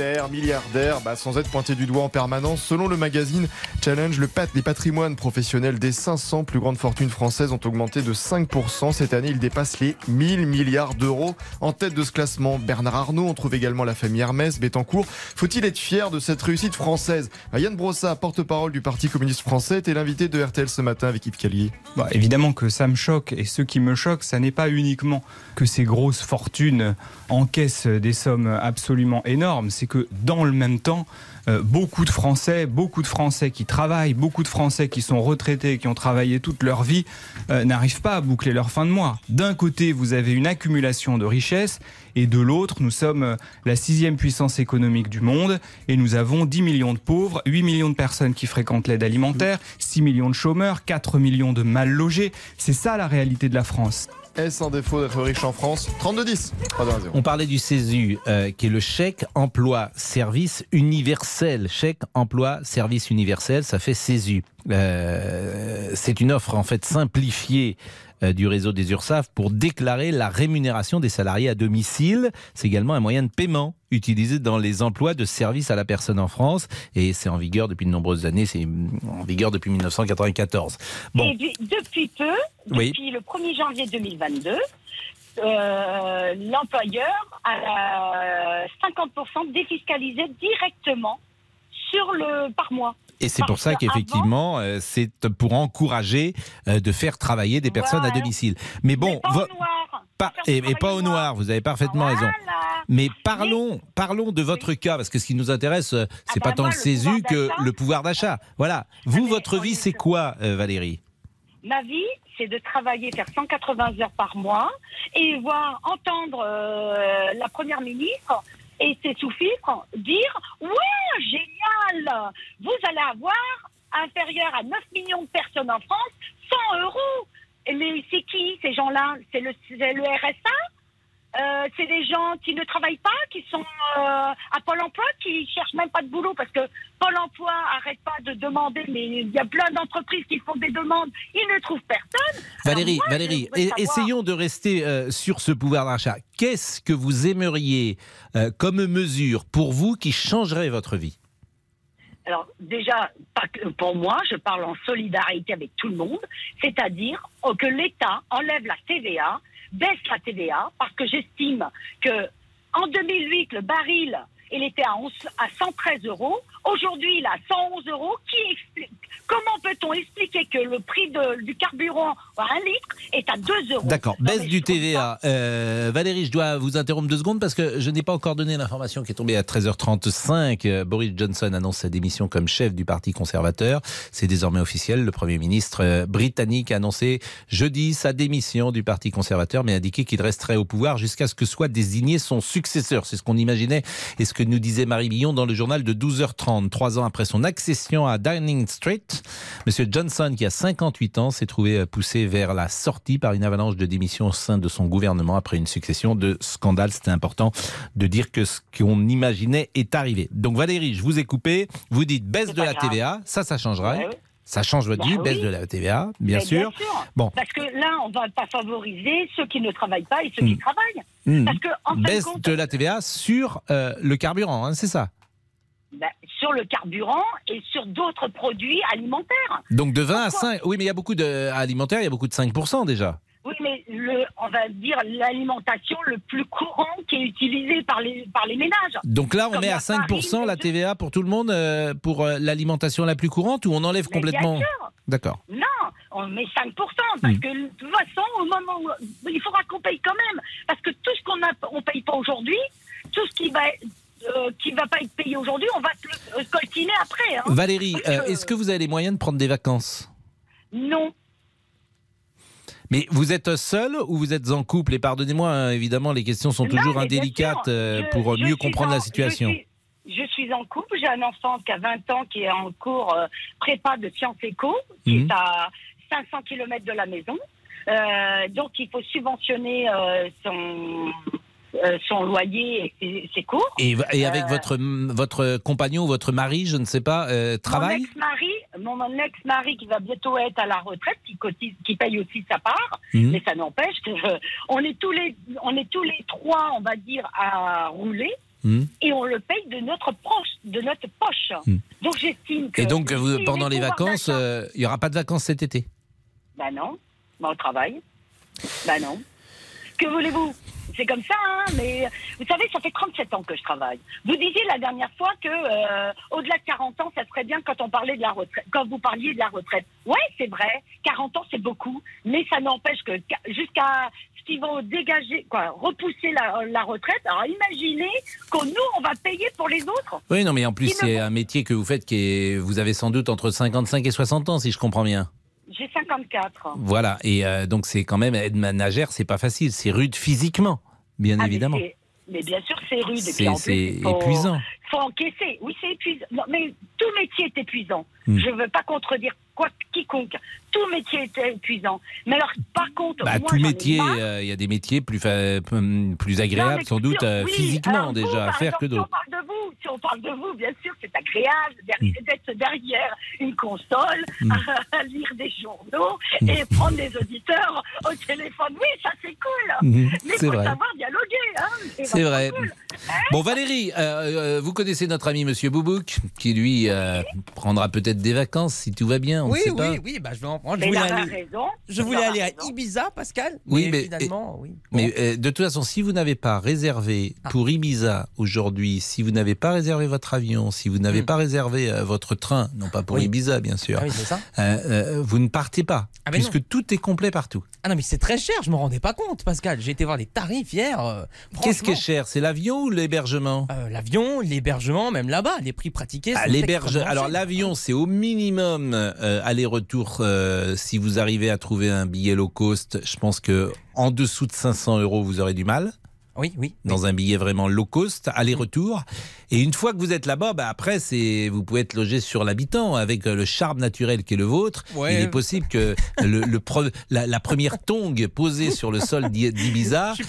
être millionnaire, milliardaire, bah, sans être pointé du doigt en permanence Selon le magazine Challenge, le pat les patrimoines professionnels des 500 plus grandes fortunes françaises ont augmenté de 5%. Cette année, ils dépassent les 1000 milliards d'euros. En tête de ce classement, Bernard Arnault. On trouve également la famille Hermès, Bettencourt. Faut-il être fier de cette réussite française? Yann Brossa, porte-parole du Parti communiste français, était l'invité de RTL ce matin avec Yves Callier. Bah, évidemment que ça me choque et ce qui me choque, ça n'est pas uniquement que ces grosses fortunes encaissent des sommes absolument énormes, c'est que dans le même temps, euh, beaucoup de Français, beaucoup de Français qui travaillent, beaucoup de Français qui sont retraités, qui ont travaillé toute leur vie, euh, n'arrivent pas à boucler leur fin de mois. D'un côté, vous avez une accumulation de richesses et de l'autre, nous sommes euh, la sixième puissance économique du monde et nous avons 10 millions de pauvres, 8 millions de personnes qui fréquentent l'aide alimentaire, 6 millions de chômeurs, 4 millions de mal logés. C'est ça la réalité de la France. Est-ce un défaut d'être riche en France? 32-10. 3-2-1-0. On parlait du CESU, euh, qui est le chèque emploi service universel. Chèque emploi service universel, ça fait CESU. Euh, c'est une offre en fait simplifiée du réseau des URSAF pour déclarer la rémunération des salariés à domicile. C'est également un moyen de paiement utilisé dans les emplois de service à la personne en France et c'est en vigueur depuis de nombreuses années, c'est en vigueur depuis 1994. Bon, Et depuis peu, Oui. depuis le 1er janvier 2022, euh, l'employeur a euh, 50% défiscalisé directement sur le par mois. Et c'est pour ça avant- qu'effectivement, euh, c'est pour encourager euh, de faire travailler des personnes à domicile. Mais bon, vo- pas- et, et pas au noir, vous avez parfaitement raison. Mais parlons, parlons de votre cas, parce que ce qui nous intéresse, euh, c'est pas tant le CESU que le pouvoir d'achat. Voilà. Vous, votre vie, c'est quoi, Valérie? Ma vie, c'est de travailler, faire 180 heures par mois et voir entendre euh, la première ministre et ses sous-fifres dire Ouais, génial. Vous allez avoir inférieur à 9 millions de personnes en France 100 euros. Mais c'est qui ces gens-là? C'est c'est le RSA Euh, c'est des gens qui ne travaillent pas, qui sont euh, à Pôle emploi, qui cherchent même pas de boulot parce que Pôle emploi arrête pas de demander, mais il y a plein d'entreprises qui font des demandes, ils ne trouvent personne. Valérie, moi, Valérie, essayons de rester euh, sur ce pouvoir d'achat. Qu'est-ce que vous aimeriez comme mesure pour vous qui changerait votre vie? Alors déjà, pas que pour moi, je parle en solidarité avec tout le monde, c'est-à-dire oh, que l'État enlève la TVA, baisse la TVA, parce que j'estime que en 2008, le baril, il était à, 11 à 113 euros. Aujourd'hui, il à 111 euros. Qui explique Comment peut-on expliquer que le prix de- du carburant à un litre est à 2 euros? D'accord, baisse du TVA. Euh, Valérie, je dois vous interrompre deux secondes parce que je n'ai pas encore donné l'information qui est tombée à 13h35. Euh, Boris Johnson annonce sa démission comme chef du Parti conservateur. C'est désormais officiel. Le Premier ministre euh, britannique a annoncé jeudi sa démission du Parti conservateur, mais a indiqué qu'il resterait au pouvoir jusqu'à ce que soit désigné son successeur. C'est ce qu'on imaginait et ce que nous disait Marie Billon dans le journal de 12h30. Trois ans après son accession à Downing Street, Monsieur Johnson, qui a 58 ans, s'est trouvé euh, poussé vers la sortie par une avalanche de démissions au sein de son gouvernement après une succession de scandales. C'était important de dire que ce qu'on imaginait est arrivé. Donc Valérie, je vous ai coupé. Vous dites baisse de la grave. TVA, ça, ça changera. Ouais, ouais. Ça change votre Bah vie, oui. baisse de la TVA, bien sûr. Bon, Parce que là, on va pas favoriser ceux qui ne travaillent pas et ceux qui Hmm. travaillent. Hmm. Parce que en fin de baisse compte, de la TVA sur euh, le carburant, hein, c'est ça ben, sur le carburant et sur d'autres produits alimentaires. Donc de 20 à 5. Oui, mais il y a beaucoup d'alimentaires, il y a beaucoup de 5% déjà. Oui, mais le, on va dire l'alimentation le plus courant qui est utilisé par les, par les ménages. Donc là, on Comme met à 5% la TVA pour tout le monde euh, pour euh, l'alimentation la plus courante ou on enlève Mais complètement. D'accord. Non, on met 5%, parce Hmm. que de toute façon, au moment où, il faudra qu'on paye quand même. Parce que tout ce qu'on a, on paye pas aujourd'hui, tout ce qui va, euh, qui va pas être payé aujourd'hui, on va le euh, coltiner après. hein. Valérie, euh, est-ce que vous avez les moyens de prendre des vacances? Non. Mais vous êtes seul ou vous êtes en couple? Et pardonnez-moi, hein, évidemment, les questions sont Non, toujours indélicates sûr, je- pour je mieux comprendre en- la situation. Je suis, je suis en couple, j'ai un enfant qui a 20 ans, qui est en cours euh, prépa de sciences éco, qui Mhm. est à 500 km de la maison. Donc il faut subventionner son, son loyer et ses, cours. Et, et avec Euh, votre, votre compagnon ou votre mari, je ne sais pas, euh, Mon travaille ex-mari, mon, mon ex-mari qui va bientôt être à la retraite, qui cotise, qui paye aussi sa part, Mhm. mais ça n'empêche que euh, on est tous les, on est tous les trois, on va dire, à rouler. Hmm. Et on le paye de notre proche, de notre poche. Donc j'estime que. Et donc, vous, si pendant les vacances, d'achat- euh, il n'y aura pas de vacances cet été? Ben non, ben on travaille. Ben non. Que voulez-vous? C'est comme ça, hein, mais vous savez, ça fait 37 ans que je travaille. Vous disiez la dernière fois que euh, au-delà de 40 ans, ça serait bien quand on parlait de la retraite, quand vous parliez de la retraite. Ouais, c'est vrai, 40 ans c'est beaucoup, mais ça n'empêche que jusqu'à ce qu'ils vont dégager, quoi, repousser la, la retraite. Alors imaginez qu'on nous on va payer pour les autres. Oui, non, mais en plus, c'est un métier que vous faites qui est. Vous avez sans doute entre 55 et 60 ans, si je comprends bien. J'ai 54. Voilà, et euh, donc c'est quand même être managère, c'est pas facile, c'est rude physiquement, bien Ah, mais évidemment. c'est- mais bien sûr, c'est rude. Et C'est- épuisant. Faut encaisser. Oui, c'est épuisant. Non, mais tout métier est épuisant. Hmm. Je ne veux pas contredire quoi, quiconque. Tout métier est épuisant. Mais alors, par contre, Bah, moi, tout métier, euh, il y a des métiers plus, fa- plus agréables, Non, mais sans doute, euh, oui. physiquement vous, déjà, à faire que d'autres. Si on parle de vous, si on parle de vous, bien sûr, c'est agréable der- Hmm. d'être derrière une console, Mm. à lire des journaux et prendre des auditeurs au téléphone. Oui, ça c'est cool. Mais il faut vrai. savoir dialoguer. Hein. C'est vrai. cool. Bon, Valérie, euh, vous connaissez notre ami Monsieur Boubouk, qui lui euh, prendra peut-être des vacances si tout va bien. On ne Oui, sait oui, pas. oui, bah, je vais en prendre. Je Mais voulais il a aller, raison. je voulais aller à. Ibiza, Pascal. Oui, mais- finalement, oui. Mais euh, de toute façon, si vous n'avez pas réservé Ah. pour Ibiza aujourd'hui, si vous n'avez pas réservé votre avion, si vous n'avez pas réservé euh, votre train, non pas pour Hmm. Oui. Ibiza bien sûr, Ah oui, c'est ça. euh, euh, vous ne partez pas, Ah, mais puisque non. tout est complet partout. Ah non, mais c'est très cher, je me rendais pas compte, Pascal. J'ai été voir les tarifs hier. euh, Qu'est-ce qui est cher? C'est l'avion ou l'hébergement? Euh, L'avion, l'hébergement, même là-bas, les prix pratiqués. Sont l'héberge- Alors l'avion, c'est au minimum euh, aller-retour. euh, si vous arrivez à trouver un billet low cost, je pense que en dessous de 500 euros, vous aurez du mal. Oui, oui. Dans un billet vraiment low cost, aller-retour. Et une fois que vous êtes là-bas, bah après, c'est vous pouvez être logé sur l'habitant avec euh, le charme naturel qui est le vôtre. Ouais. Il est possible que le, le pre- la, la première tongue posée sur le sol d'I- d'Ibiza, une,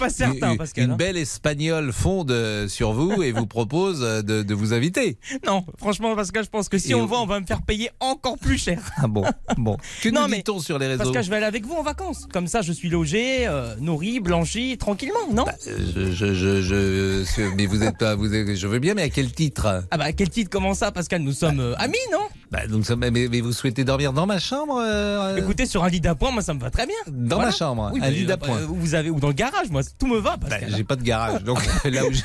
Pascal, une hein. belle espagnole fonde euh, sur vous et vous propose euh, de, de vous inviter. Non, franchement, Pascal, je pense que si Et on va, on va me faire payer encore plus cher. Ah bon, bon. Que Non, nous dit-on sur les réseaux que je vais aller avec vous en vacances. Comme ça, je suis logé, euh, nourri, blanchi, tranquillement, non? Je, je, je, je- je- mais vous êtes pas, vous êtes- je veux bien, mais à quel titre? Ah bah, quel titre, comment ça, Pascal Nous sommes euh, amis, non? Bah, donc, ça- mais, mais vous souhaitez dormir dans ma chambre euh, Écoutez, sur un lit d'appoint, moi, ça me va très bien. Dans ma chambre, un mais, lit euh, d'appoint. vous avez ou dans le garage, moi, tout me va, Bah, Pascal. J'ai pas de garage, donc là où je...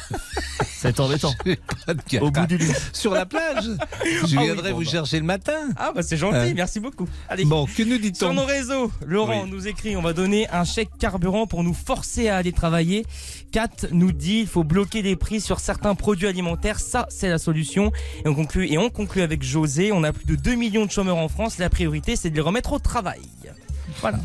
C'est embêtant. Au bout du lit. Sur la plage. Je Ah oui, viendrai bon, vous bah. chercher le matin. Ah bah c'est gentil, Euh, merci beaucoup. Allez. Bon, que nous dit-on Sur nos réseaux, Laurent Oui. nous écrit on va donner un chèque carburant pour nous forcer à aller travailler. Kat nous dit il faut bloquer les prix sur certains produits alimentaires, ça c'est la solution. Et on conclut et on conclut avec José, on a plus de 2 millions de chômeurs en France, la priorité c'est de les remettre au travail. Voilà.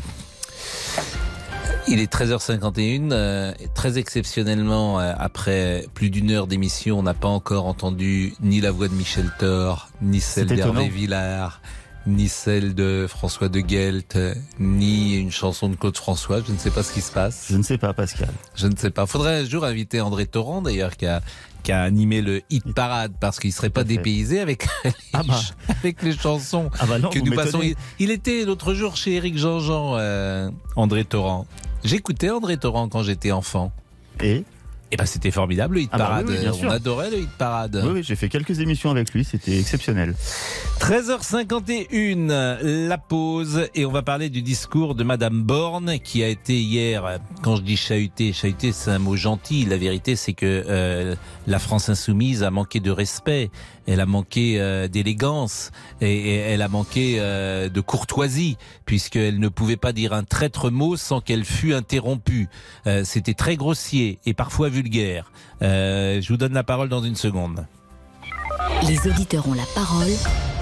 Il est 13h51. euh, très exceptionnellement, euh, après plus d'une heure d'émission, on n'a pas encore entendu ni la voix de Michel Thor, ni celle d'Hervé. Villard, ni celle de François de Guelt, ni une chanson de Claude François. Je ne sais pas ce qui se passe. Je ne sais pas, Pascal. Je ne sais pas. Faudrait un jour inviter André Torrent, d'ailleurs, qui a, qui a animé le hit parade, parce qu'il serait pas dépaysé avec, les, Ah bah. ch- avec les chansons Ah bah non, que nous passons. il était l'autre jour chez Éric Jean-Jean, euh, André Torrent. J'écoutais André Torrent quand j'étais enfant. Et Et ben c'était formidable le hit Ah bah parade. oui, oui, bien On adorait le hit parade. oui, oui, j'ai fait quelques émissions avec lui, c'était exceptionnel. 13h51, la pause, et on va parler du discours de Madame Borne, qui a été hier, quand je dis chahuté, chahuté c'est un mot gentil, la vérité c'est que euh, la France insoumise a manqué de respect, elle a manqué euh, d'élégance, et, et elle a manqué euh, de courtoisie, puisqu'elle ne pouvait pas dire un traître mot sans qu'elle fût interrompue. Euh, C'était très grossier et parfois vulgaire. Euh, je vous donne la parole dans une seconde. Les auditeurs ont la parole.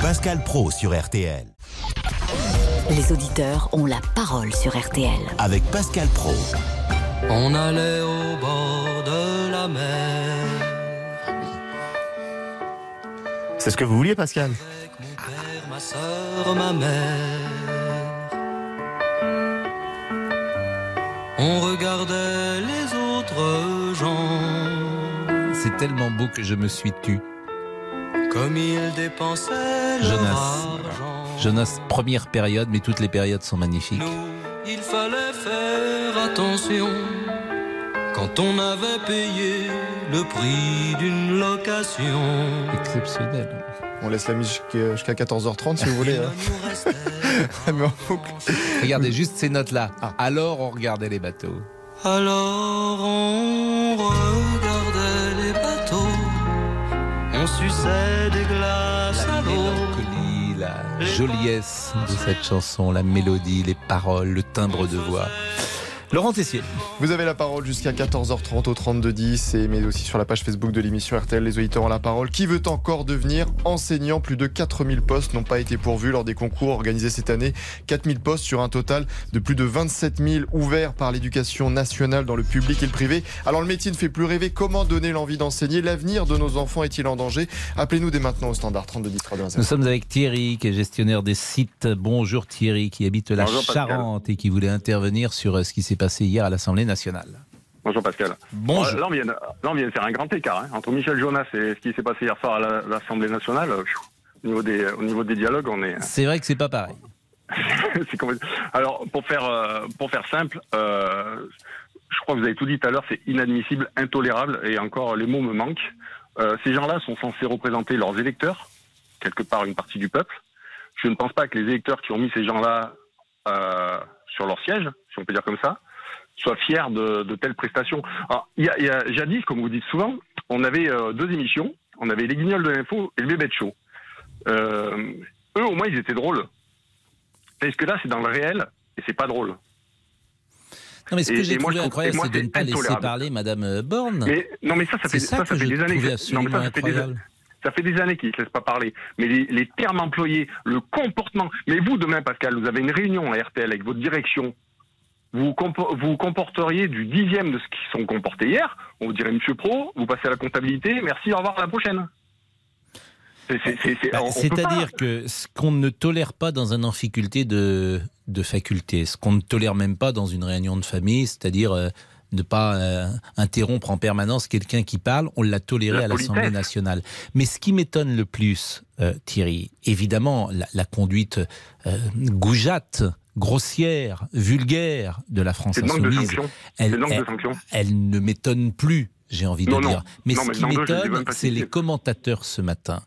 Pascal Pro sur RTL. Les auditeurs ont la parole sur RTL. Avec Pascal Pro. On allait au bord de la mer. C'est ce que vous vouliez, Pascal Père, ma soeur, ma mère. On regardait les autres gens. C'est tellement beau que je me suis tu. Comme ils dépensaient leur Jonas. argent. Jonas, première période, mais toutes les périodes sont magnifiques. Il fallait faire attention quand on avait payé le prix d'une location. Exceptionnel. On laisse la musique jusqu'à jusqu'à 14h30 si vous voulez. hein. Mais. Regardez juste ces notes-là. Alors on regardait les bateaux. Alors on regardait les bateaux, on suçait des glaces La à l'eau. mélancolie, la joliesse de cette chanson, la mélodie, les paroles, le timbre de voix. Laurent Tessier. Vous avez la parole jusqu'à 14h30 au 3210 et mais aussi sur la page Facebook de l'émission RTL Les auditeurs ont la parole. Qui veut encore devenir enseignant? Plus de 4000 postes n'ont pas été pourvus lors des concours organisés cette année. 4000 postes sur un total de plus de 27 000 ouverts par l'éducation nationale dans le public et le privé. Alors le métier ne fait plus rêver. Comment donner l'envie d'enseigner? L'avenir de nos enfants est-il en danger? Appelez-nous dès maintenant au standard 3210 3210. Nous sommes avec Thierry, qui est gestionnaire des sites. Bonjour Thierry, qui habite la Pascal. Charente et qui voulait intervenir sur euh, ce qui s'est passé hier à l'Assemblée nationale. Bonjour Pascal. Bonjour. Là, on vient, de- là, on vient de faire un grand écart hein, entre Michel Jonas et ce qui s'est passé hier soir à la- l'Assemblée nationale. euh, pfiou, Au niveau, des, au niveau des dialogues, on est. C'est vrai que c'est pas pareil. Alors, pour faire, euh, pour faire simple, euh, je crois que vous avez tout dit tout à l'heure, c'est inadmissible, intolérable, et encore, les mots me manquent. Euh, ces gens-là sont censés représenter leurs électeurs, quelque part une partie du peuple. Je ne pense pas que les électeurs qui ont mis ces gens-là euh, sur leur siège, si on peut dire comme ça, soient fiers de, de telles prestations. Alors, il y a, il y a- jadis, comme vous dites souvent, on avait euh, deux émissions. On avait les Guignols de l'info et le Bébé de Show. Euh, eux, au moins, ils étaient drôles. Parce que là, c'est dans le réel et c'est pas drôle. Non, mais ce que j'ai moi, trouvé je trouve- incroyable, moi, c'est de ne pas laisser parler Madame euh, Borne. Mais non, mais ça, ça fait ça ça, fait des années. trouvais que- non, mais ça, fait des ça fait des années qu'ils ne se laissent pas parler. Mais les, les termes employés, le comportement. Mais vous, demain, Pascal, vous avez une réunion à RTL avec votre direction. Vous vous compo- vous vous comporteriez du dixième de ce qui sont comportés hier. On vous dirait, Monsieur Pro, vous passez à la comptabilité. Merci, au revoir, à la prochaine. Bah, C'est-à-dire que ce qu'on ne tolère pas dans un amphiculté de, de faculté, ce qu'on ne tolère même pas dans une réunion de famille, c'est-à-dire euh, ne pas euh, interrompre en permanence quelqu'un qui parle, on l'a toléré La à l'Assemblée nationale. Mais ce qui m'étonne le plus, euh, Thierry, évidemment, la, la conduite euh, goujatte, grossière, vulgaire de la France insoumise, elle, elle ne m'étonne plus. J'ai envie de Non, dire. Mais Non, ce mais qui m'étonne, c'est les commentateurs ce matin.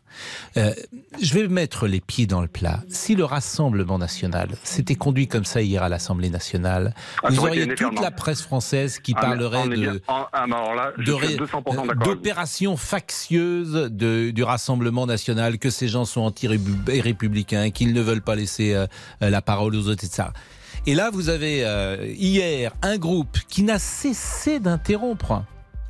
Euh, je vais mettre les pieds dans le plat. Si le Rassemblement national s'était conduit comme ça hier à l'Assemblée nationale, Ah, vous auriez toute la presse française qui Ah, parlerait de ah, mais alors là, je de suis ré- 200% euh, d'opérations factieuses de- du Rassemblement national, que ces gens sont anti-républicains, qu'ils ne veulent pas laisser euh, euh, la parole aux autres, etc. Et là, vous avez euh, hier un groupe qui n'a cessé d'interrompre.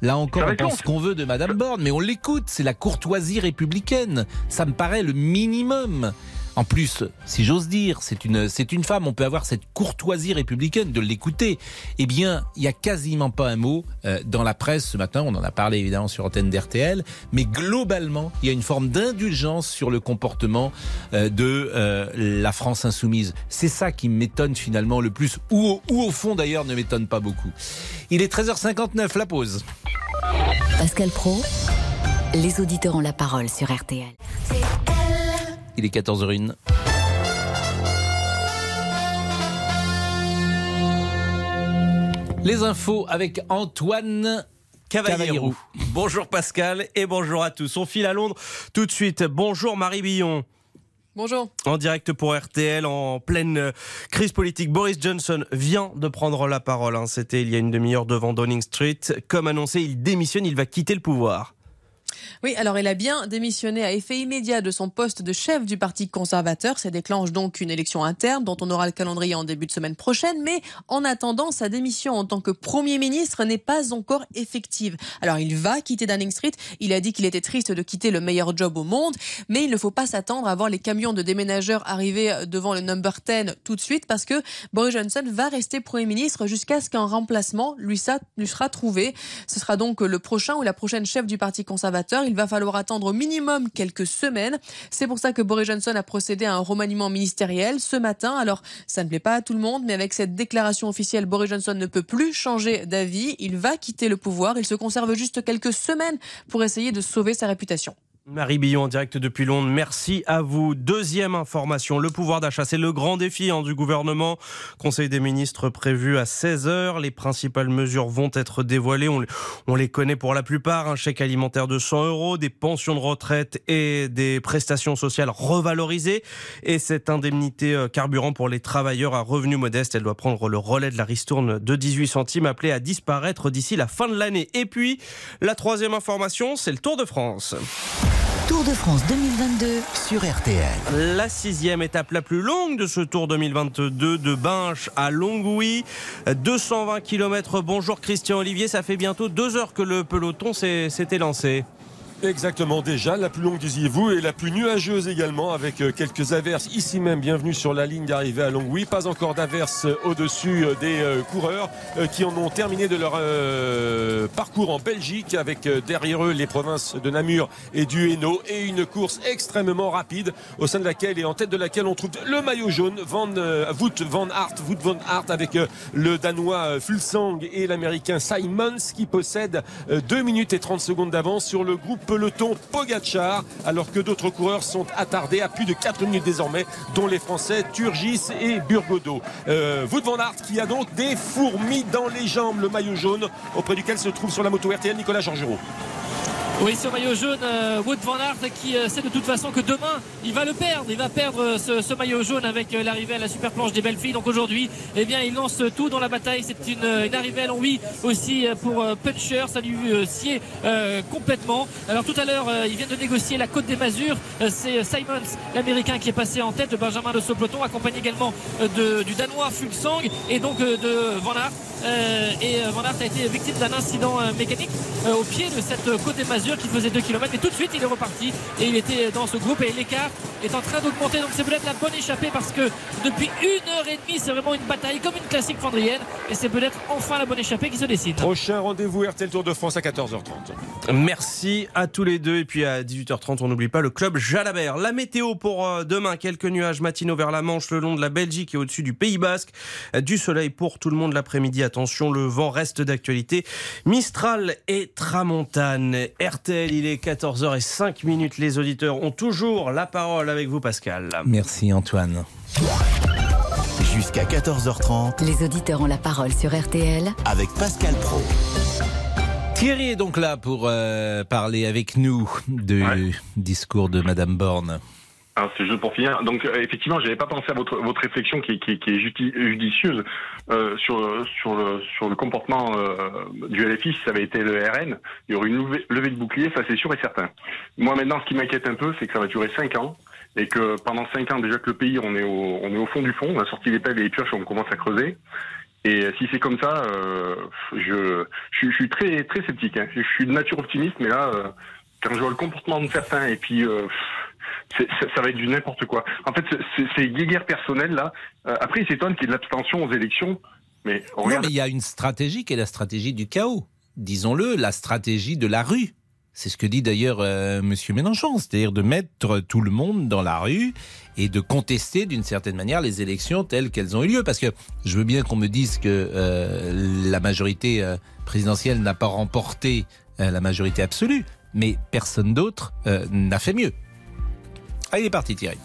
Là encore, on pense qu'on veut de Madame Borne, mais on l'écoute. C'est la courtoisie républicaine. Ça me paraît le minimum. En plus, si j'ose dire, c'est une, femme, on peut avoir cette courtoisie républicaine de l'écouter. Eh bien, il n'y a quasiment pas un mot euh, dans la presse ce matin, on en a parlé évidemment sur antenne d'RTL, mais globalement, il y a une forme d'indulgence sur le comportement euh, de euh, la France insoumise. C'est ça qui m'étonne finalement le plus, ou au, ou au fond d'ailleurs ne m'étonne pas beaucoup. Il est 13h59, la pause. Pascal Pro, les auditeurs ont la parole sur RTL. Il est 14h01. Les infos avec Antoine Cavallero. Bonjour Pascal et bonjour à tous. On file à Londres tout de suite. Bonjour Marie Billon. Bonjour. En direct pour RTL, en pleine crise politique, Boris Johnson vient de prendre la parole. hein. C'était il y a une demi-heure devant Downing Street. Comme annoncé, il démissionne, il va quitter le pouvoir. Oui, alors il a bien démissionné à effet immédiat de son poste de chef du Parti conservateur. Ça déclenche donc une élection interne dont on aura le calendrier en début de semaine prochaine. Mais en attendant, sa démission en tant que Premier ministre n'est pas encore effective. Alors il va quitter Downing Street. Il a dit qu'il était triste de quitter le meilleur job au monde. Mais il ne faut pas s'attendre à voir les camions de déménageurs arriver devant le number 10 tout de suite parce que Boris Johnson va rester Premier ministre jusqu'à ce qu'un remplacement lui, lui sera trouvé. Ce sera donc le prochain ou la prochaine chef du Parti conservateur. Il va falloir attendre au minimum quelques semaines. C'est pour ça que Boris Johnson a procédé à un remaniement ministériel ce matin. Alors, ça ne plaît pas à tout le monde, mais avec cette déclaration officielle, Boris Johnson ne peut plus changer d'avis. Il va quitter le pouvoir. Il se conserve juste quelques semaines pour essayer de sauver sa réputation. Marie Billon en direct depuis Londres, merci à vous. Deuxième information, le pouvoir d'achat, c'est le grand défi hein, du gouvernement. Conseil des ministres prévu à 16h. Les principales mesures vont être dévoilées. On, on les connaît pour la plupart. Un chèque alimentaire de 100 euros, des pensions de retraite et des prestations sociales revalorisées. Et cette indemnité euh, carburant pour les travailleurs à revenus modestes, elle doit prendre le relais de la ristourne de 18 centimes appelée à disparaître d'ici la fin de l'année. Et puis, la troisième information, c'est le Tour de France. Tour de France 2022 sur RTL. La sixième étape la plus longue de ce Tour 2022 de Binche à Longwy. 220 km. Bonjour Christian Olivier, ça fait bientôt deux heures que le peloton s'est- lancé. Exactement, déjà la plus longue, disiez-vous, et la plus nuageuse également, avec euh, quelques averses ici même. Bienvenue sur la ligne d'arrivée à Longwy. Pas encore d'averses euh, au-dessus euh, des coureurs qui en ont terminé de leur parcours en Belgique, avec derrière eux les provinces de Namur et du Hainaut, et une course extrêmement rapide, au sein de laquelle et en tête de laquelle on trouve le maillot jaune, Van, Van Aert, Wout Van avec le Danois Fulsang et l'Américain Simons qui possèdent 2 minutes et 30 secondes d'avance sur le groupe peloton Pogachar, alors que d'autres coureurs sont attardés à plus de 4 minutes désormais, dont les Français Turgis et Burgodo. Euh, Van qui a donc des fourmis dans les jambes, le maillot jaune, auprès duquel se trouve sur la moto RTL Nicolas Georgerot. Oui, ce maillot jaune, euh, Wout van Aert qui euh, sait de toute façon que demain il va le perdre. Il va perdre euh, ce, maillot jaune avec l'arrivée à la super planche des belles filles. Donc aujourd'hui, eh bien, il lance tout dans la bataille. C'est une, arrivée à Longwy aussi pour Puncher. Ça lui sied complètement. Alors tout à l'heure, euh, il vient de négocier la côte des Masures. Euh, C'est Simons, l'américain, qui est passé en tête de Benjamin de ce accompagné également de- du danois Fulsang et donc de Van Aert. Et Van Aert a été victime d'un incident mécanique au pied de cette côte des Masures qui faisait 2 km. Mais tout de suite, il est reparti et il était dans ce groupe et l'écart est en train d'augmenter. Donc c'est peut-être la bonne échappée parce que depuis une heure et demie, c'est vraiment une bataille comme une classique flandrienne. Et c'est peut-être enfin la bonne échappée qui se dessine. Prochain rendez-vous RTL Tour de France à 14h30. Merci à tous les deux. Et puis à 18h30, on n'oublie pas le club Jalabert. La météo pour euh, demain, quelques nuages matinaux vers la Manche, le long de la Belgique et au-dessus du Pays Basque. Du soleil pour tout le monde l'après-midi. Attention, le vent reste d'actualité. Mistral et Tramontane. RTL, il est 14h05 minutes. Les auditeurs ont toujours la parole avec vous, Pascal. Merci Antoine. Jusqu'à 14h30 Les auditeurs ont la parole sur RTL avec Pascal Pro. Thierry est donc là pour euh, parler avec nous du discours de Madame Borne. Alors c'est juste pour finir. Donc euh, effectivement, j'avais pas pensé à votre votre réflexion qui, qui, qui est judicieuse euh, sur sur le sur le comportement euh, du LFI. Si ça avait été le RN, il y aurait une levée, de bouclier, ça c'est sûr et certain. Moi maintenant, ce qui m'inquiète un peu, c'est que ça va durer cinq ans et que pendant cinq ans déjà que le pays on est au on est au fond du fond, on a sorti les pelles et les pioches, on commence à creuser. Et si c'est comme ça, euh, je, je, je suis très très sceptique. hein. Je suis de nature optimiste, mais là, euh, quand je vois le comportement de certains et puis ça, ça va être du n'importe quoi. En fait, ces guéguerres personnelles là. euh, après, ils s'étonnent qu'il y ait de l'abstention aux élections, mais Non, regarde. mais il y a une stratégie qui est la stratégie du chaos. Disons-le, la stratégie de la rue. C'est ce que dit d'ailleurs euh, Monsieur Mélenchon, c'est-à-dire de mettre tout le monde dans la rue et de contester d'une certaine manière les élections telles qu'elles ont eu lieu. Parce que je veux bien qu'on me dise que euh, la majorité euh, présidentielle n'a pas remporté la majorité absolue, mais personne d'autre n'a fait mieux. Ah, il est parti Thierry.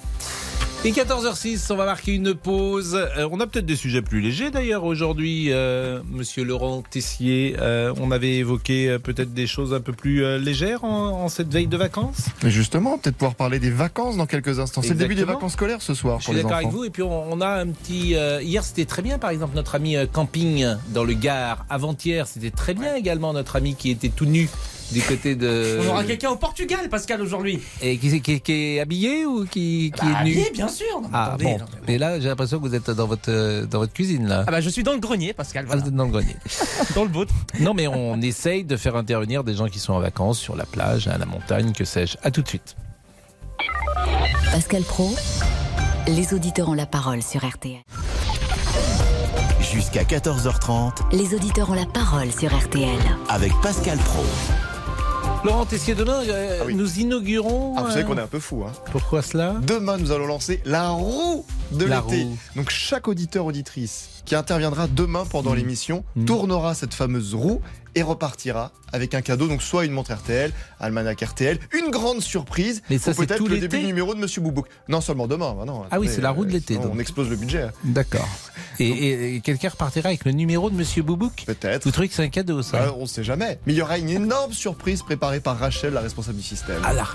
Et 14h06, on va marquer une pause. Euh, on a peut-être des sujets plus légers d'ailleurs aujourd'hui, euh, Monsieur Laurent Tessier. Euh, on avait évoqué euh, peut-être des choses un peu plus légères en, en cette veille de vacances. Mais justement, peut-être pouvoir parler des vacances dans quelques instants. C'est le début des vacances scolaires ce soir Je pour suis d'accord avec vous. Et puis on, on a un petit. hier c'était très bien, par exemple notre ami camping dans le Gard. Avant-hier c'était très bien également notre ami qui était tout nu du côté de. On aura quelqu'un au Portugal, Pascal, aujourd'hui. Et qui, qui- qui est habillé ou qui, qui Bah, est nu habillé, bien sûr. Non, Ah attendez, bon. non, Mais là j'ai l'impression que vous êtes dans votre dans votre cuisine là. Ah bah je suis dans le grenier, Pascal. Ah, Voilà. vous êtes dans le grenier. dans le vôtre. Non, mais on essaye de faire intervenir des gens qui sont en vacances sur la plage, à la montagne, que sais-je. À tout de suite. Pascal Pro, les auditeurs ont la parole sur RTL. Jusqu'à 14h30 Les auditeurs ont la parole sur RTL. avec Pascal Pro. Laurent Tessier, demain, euh, nous inaugurons. Ah, vous savez euh, qu'on est un peu fou. Hein. Pourquoi cela? Demain, nous allons lancer la roue de l'été. Donc, chaque auditeur, auditrice qui interviendra demain pendant Mmh. l'émission tournera cette fameuse roue et repartira avec un cadeau. Donc, soit une montre RTL, almanach RTL, une grande surprise. Mais ça, ou c'est peut-être le début du numéro de Monsieur Boubouk. Non, seulement demain. bah non, Ah oui, c'est la roue de euh, l'été. On explose le budget. D'accord. Et, et- et quelqu'un repartira avec le numéro de Monsieur Boubouk? Peut-être. Vous trouvez que c'est un cadeau, ça? Ah, on ne sait jamais. Mais il y aura une énorme surprise préparée par Rachel, la responsable du système. Ah, là,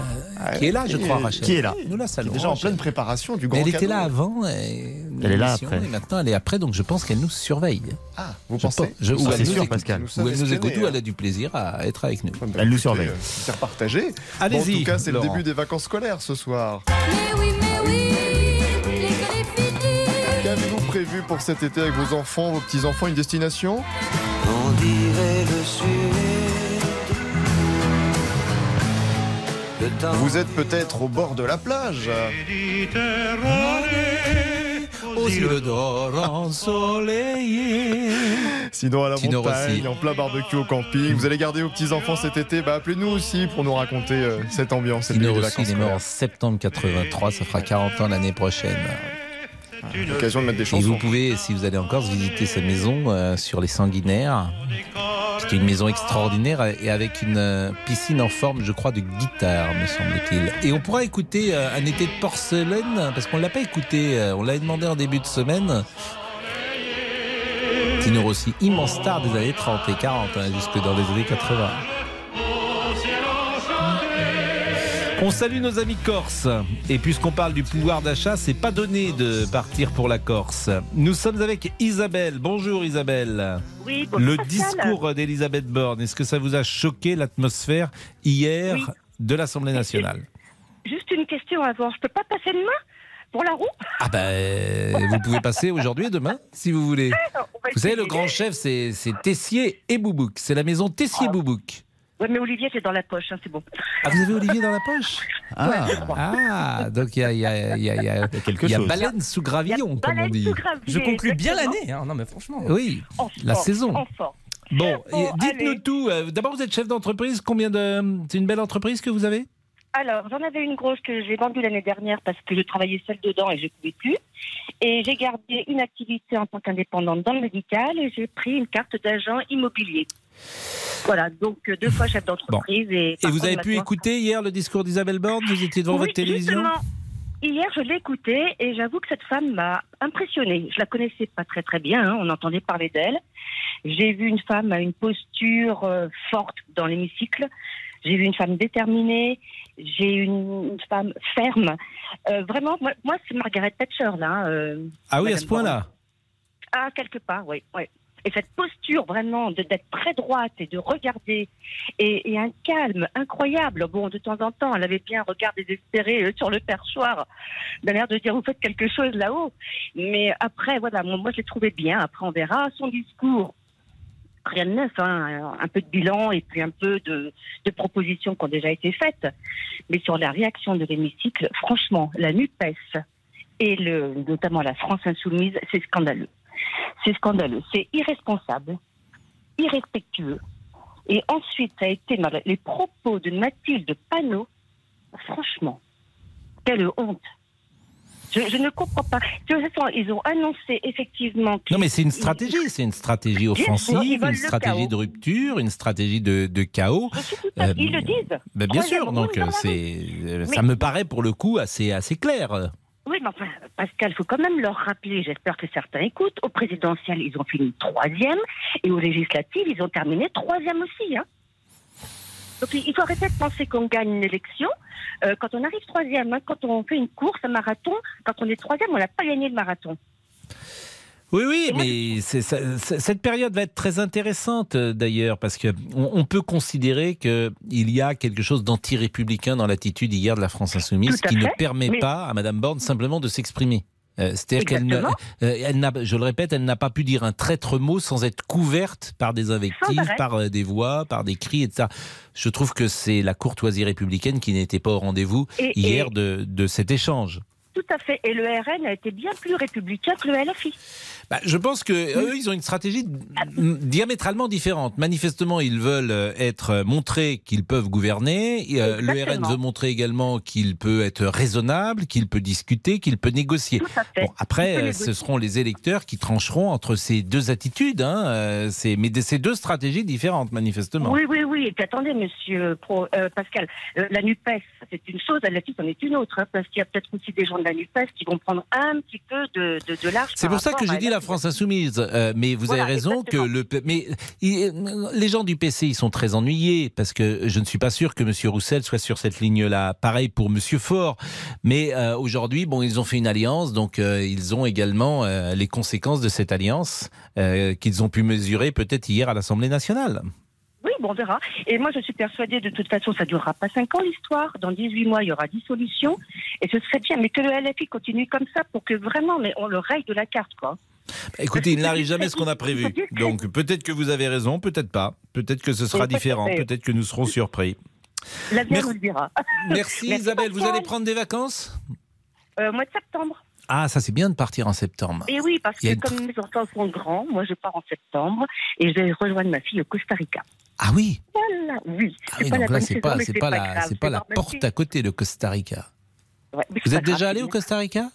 euh, qui est là, je crois, Rachel. Qui est là Nous la saluons. déjà en Rachel. pleine préparation du Mais grand elle était là avant. et Elle est là après. Et maintenant, elle est après, donc je pense qu'elle nous surveille. Ah, vous Je pensez pense- je- Ah, ou elle sûr. Pascal. Ou Nous sommes elle nous elle a du plaisir à être avec nous. Elle nous surveille. euh, C'est partagé. Allez-y, Bon, en tout cas, c'est le début des vacances scolaires ce soir. Qu'avez-vous prévu pour cet été avec vos enfants, vos petits-enfants, une destination? On dirait le sud. Vous êtes peut-être au bord de la plage. Aux îles d'or ensoleillées. Sinon à la montagne, en plein barbecue au camping. Vous allez garder vos petits-enfants cet été bah, Appelez-nous aussi pour nous raconter euh, cette ambiance. Début des Rossi, il est mort en septembre 83, ça fera 40 ans l'année prochaine. L'occasion de mettre des Et chansons. vous pouvez, si vous allez en Corse, visiter sa maison euh, sur les Sanguinaires. C'est une maison extraordinaire et avec une euh, piscine en forme, je crois, de guitare, me semble-t-il. Et on pourra écouter euh, un été de porcelaine, parce qu'on l'a pas écouté, euh, on l'avait demandé en début de semaine. Tino Rossi, immense star des années 30 et 40, hein, jusque dans les années 80. On salue nos amis corses. Et puisqu'on parle du pouvoir d'achat, c'est pas donné de partir pour la Corse. Nous sommes avec Isabelle. Bonjour Isabelle. Oui, bonjour, Le Pascal. discours d'Elisabeth Borne, est-ce que ça vous a choqué l'atmosphère hier Oui. de l'Assemblée nationale Juste une question avant. Je peux pas passer demain pour la roue? Ah ben, vous pouvez passer aujourd'hui et demain, si vous voulez. Vous savez, le grand chef, c'est c'est Tessier et Boubouk. C'est la maison Tessier-Boubouk. Oui, mais Olivier, c'est dans la poche, hein, c'est bon. Ah, vous avez Olivier dans la poche? Ah, Ouais, je crois. Ah, donc il y a, il y a- il y a- y a- quelque il y a chose. baleine sous gravillon, comme on Baleine dit. Je conclus bien l'année. hein. Non, mais franchement. Oui, En la saison. Bon, Bon, dites-nous tout. Euh, D'abord, vous êtes chef d'entreprise. Combien de. C'est une belle entreprise que vous avez? Alors, j'en avais une grosse que j'ai vendue l'année dernière parce que je travaillais seule dedans et je ne pouvais plus. Et j'ai gardé une activité en tant qu'indépendante dans le médical et j'ai pris une carte d'agent immobilier. Voilà, donc euh, deux fois chef d'entreprise. Et, Et par vous avez pu écouter hier le discours d'Isabelle Borne Vous étiez devant Oui, votre télévision justement, Hier, je l'ai écoutée et j'avoue que cette femme m'a impressionnée. Je la connaissais pas très très bien, hein, on entendait parler d'elle. J'ai vu une femme à une posture euh, forte dans l'hémicycle. J'ai vu une femme déterminée. J'ai une, une femme ferme. Euh, vraiment, moi, moi, c'est Margaret Thatcher là. euh, Ah oui, à ce point-là ah, quelque part, oui. oui. Et cette posture vraiment d'être très droite et de regarder et, un calme incroyable. Bon, de temps en temps, elle avait bien un regard désespéré euh, sur le perchoir, d'un air de dire vous faites quelque chose là-haut. Mais après, voilà, moi, moi, je l'ai trouvé bien. Après, on verra son discours. Rien de neuf, hein, un peu de bilan et puis un peu de, de propositions qui ont déjà été faites. Mais sur la réaction de l'hémicycle, franchement, la NUPES et le, notamment la France insoumise, c'est scandaleux. C'est scandaleux, c'est irresponsable, irrespectueux. Et ensuite, ça a été les propos de Mathilde Panot. Franchement, quelle honte. Je, je ne comprends pas. Ils ont annoncé effectivement. Non, mais c'est une stratégie. C'est une stratégie offensive, une stratégie de rupture, une stratégie de, de chaos. Euh, Ils le disent. ben, bien sûr, donc euh, c'est, euh, Mais- ça me paraît pour le coup assez, assez clair. Oui, mais enfin, Pascal, il faut quand même leur rappeler, j'espère que certains écoutent, au présidentiel, ils ont fini troisième, et aux législatives, ils ont terminé troisième aussi. Hein. Donc il faut arrêter de penser qu'on gagne une élection. Euh, quand on arrive troisième, hein, quand on fait une course, un marathon, quand on est troisième, on n'a pas gagné le marathon. Oui, oui, mais c'est- ça- ça- cette période va être très intéressante euh, d'ailleurs, parce que on, peut considérer qu'il y a quelque chose d'anti-républicain dans l'attitude hier de la France Insoumise qui ne permet mais- pas à Madame Borne simplement de s'exprimer. Euh, C'est-à-dire qu'elle n'a, euh, elle n'a, je le répète, elle n'a pas pu dire un traître mot sans être couverte par des invectives, par euh, des voix, par des cris, etc. Je trouve que c'est la courtoisie républicaine qui n'était pas au rendez-vous Et- hier et- de, de cet échange. Tout à fait. Et le RN a été bien plus républicain que le LFI. Bah, je pense que eux, ils ont une stratégie diamétralement différente. Manifestement, ils veulent euh, être euh, montrés qu'ils peuvent gouverner. Euh, le RN veut montrer également qu'il peut être raisonnable, qu'il peut discuter, qu'il peut négocier. Bon, après, euh, ce seront les électeurs qui trancheront entre ces deux attitudes. Hein, euh, c'est- mais ces deux stratégies différentes, manifestement. Oui, oui, oui. Et puis attendez, monsieur Pro- euh, Pascal, euh, la NUPES, c'est une chose, la LFI, c'en est une autre, hein, parce qu'il y a peut-être aussi des gens de la NUPES qui vont prendre un petit peu de, de, de large. C'est pour ça que j'ai dit la France insoumise. Euh, mais vous Voilà, avez raison que le. Mais il- les gens du PC, ils sont très ennuyés parce que je ne suis pas sûr que M. Roussel soit sur cette ligne-là. Pareil pour M. Faure. Mais euh, aujourd'hui, bon, ils ont fait une alliance, donc euh, ils ont également euh, les conséquences de cette alliance euh, qu'ils ont pu mesurer peut-être hier à l'Assemblée nationale. Oui, bon, on verra. Et moi, je suis persuadée, de toute façon, ça durera pas 5 ans l'histoire. Dans 18 mois, il y aura dissolution. Et ce serait bien, mais que le LFI continue comme ça pour que vraiment, mais on le raye de la carte, quoi. Écoutez, il n'arrive jamais ce qu'on a prévu. Donc peut-être que vous avez raison, peut-être pas. Peut-être que ce sera différent. Peut-être que nous serons surpris. L'avenir nous le dira. Merci Isabelle. Vous allez prendre des vacances? Euh, mois de septembre. Ah, ça c'est bien de partir en septembre. Et oui, parce que une comme mes enfants sont grands, moi, je pars en septembre et je vais rejoindre ma fille au Costa Rica. Ah oui Voilà, oui. Ah oui, pas la donc là, c'est pas, c'est pas, la, pas porte à côté, le Costa Rica. Ouais, Vous êtes déjà grave, allé au. Costa Rica?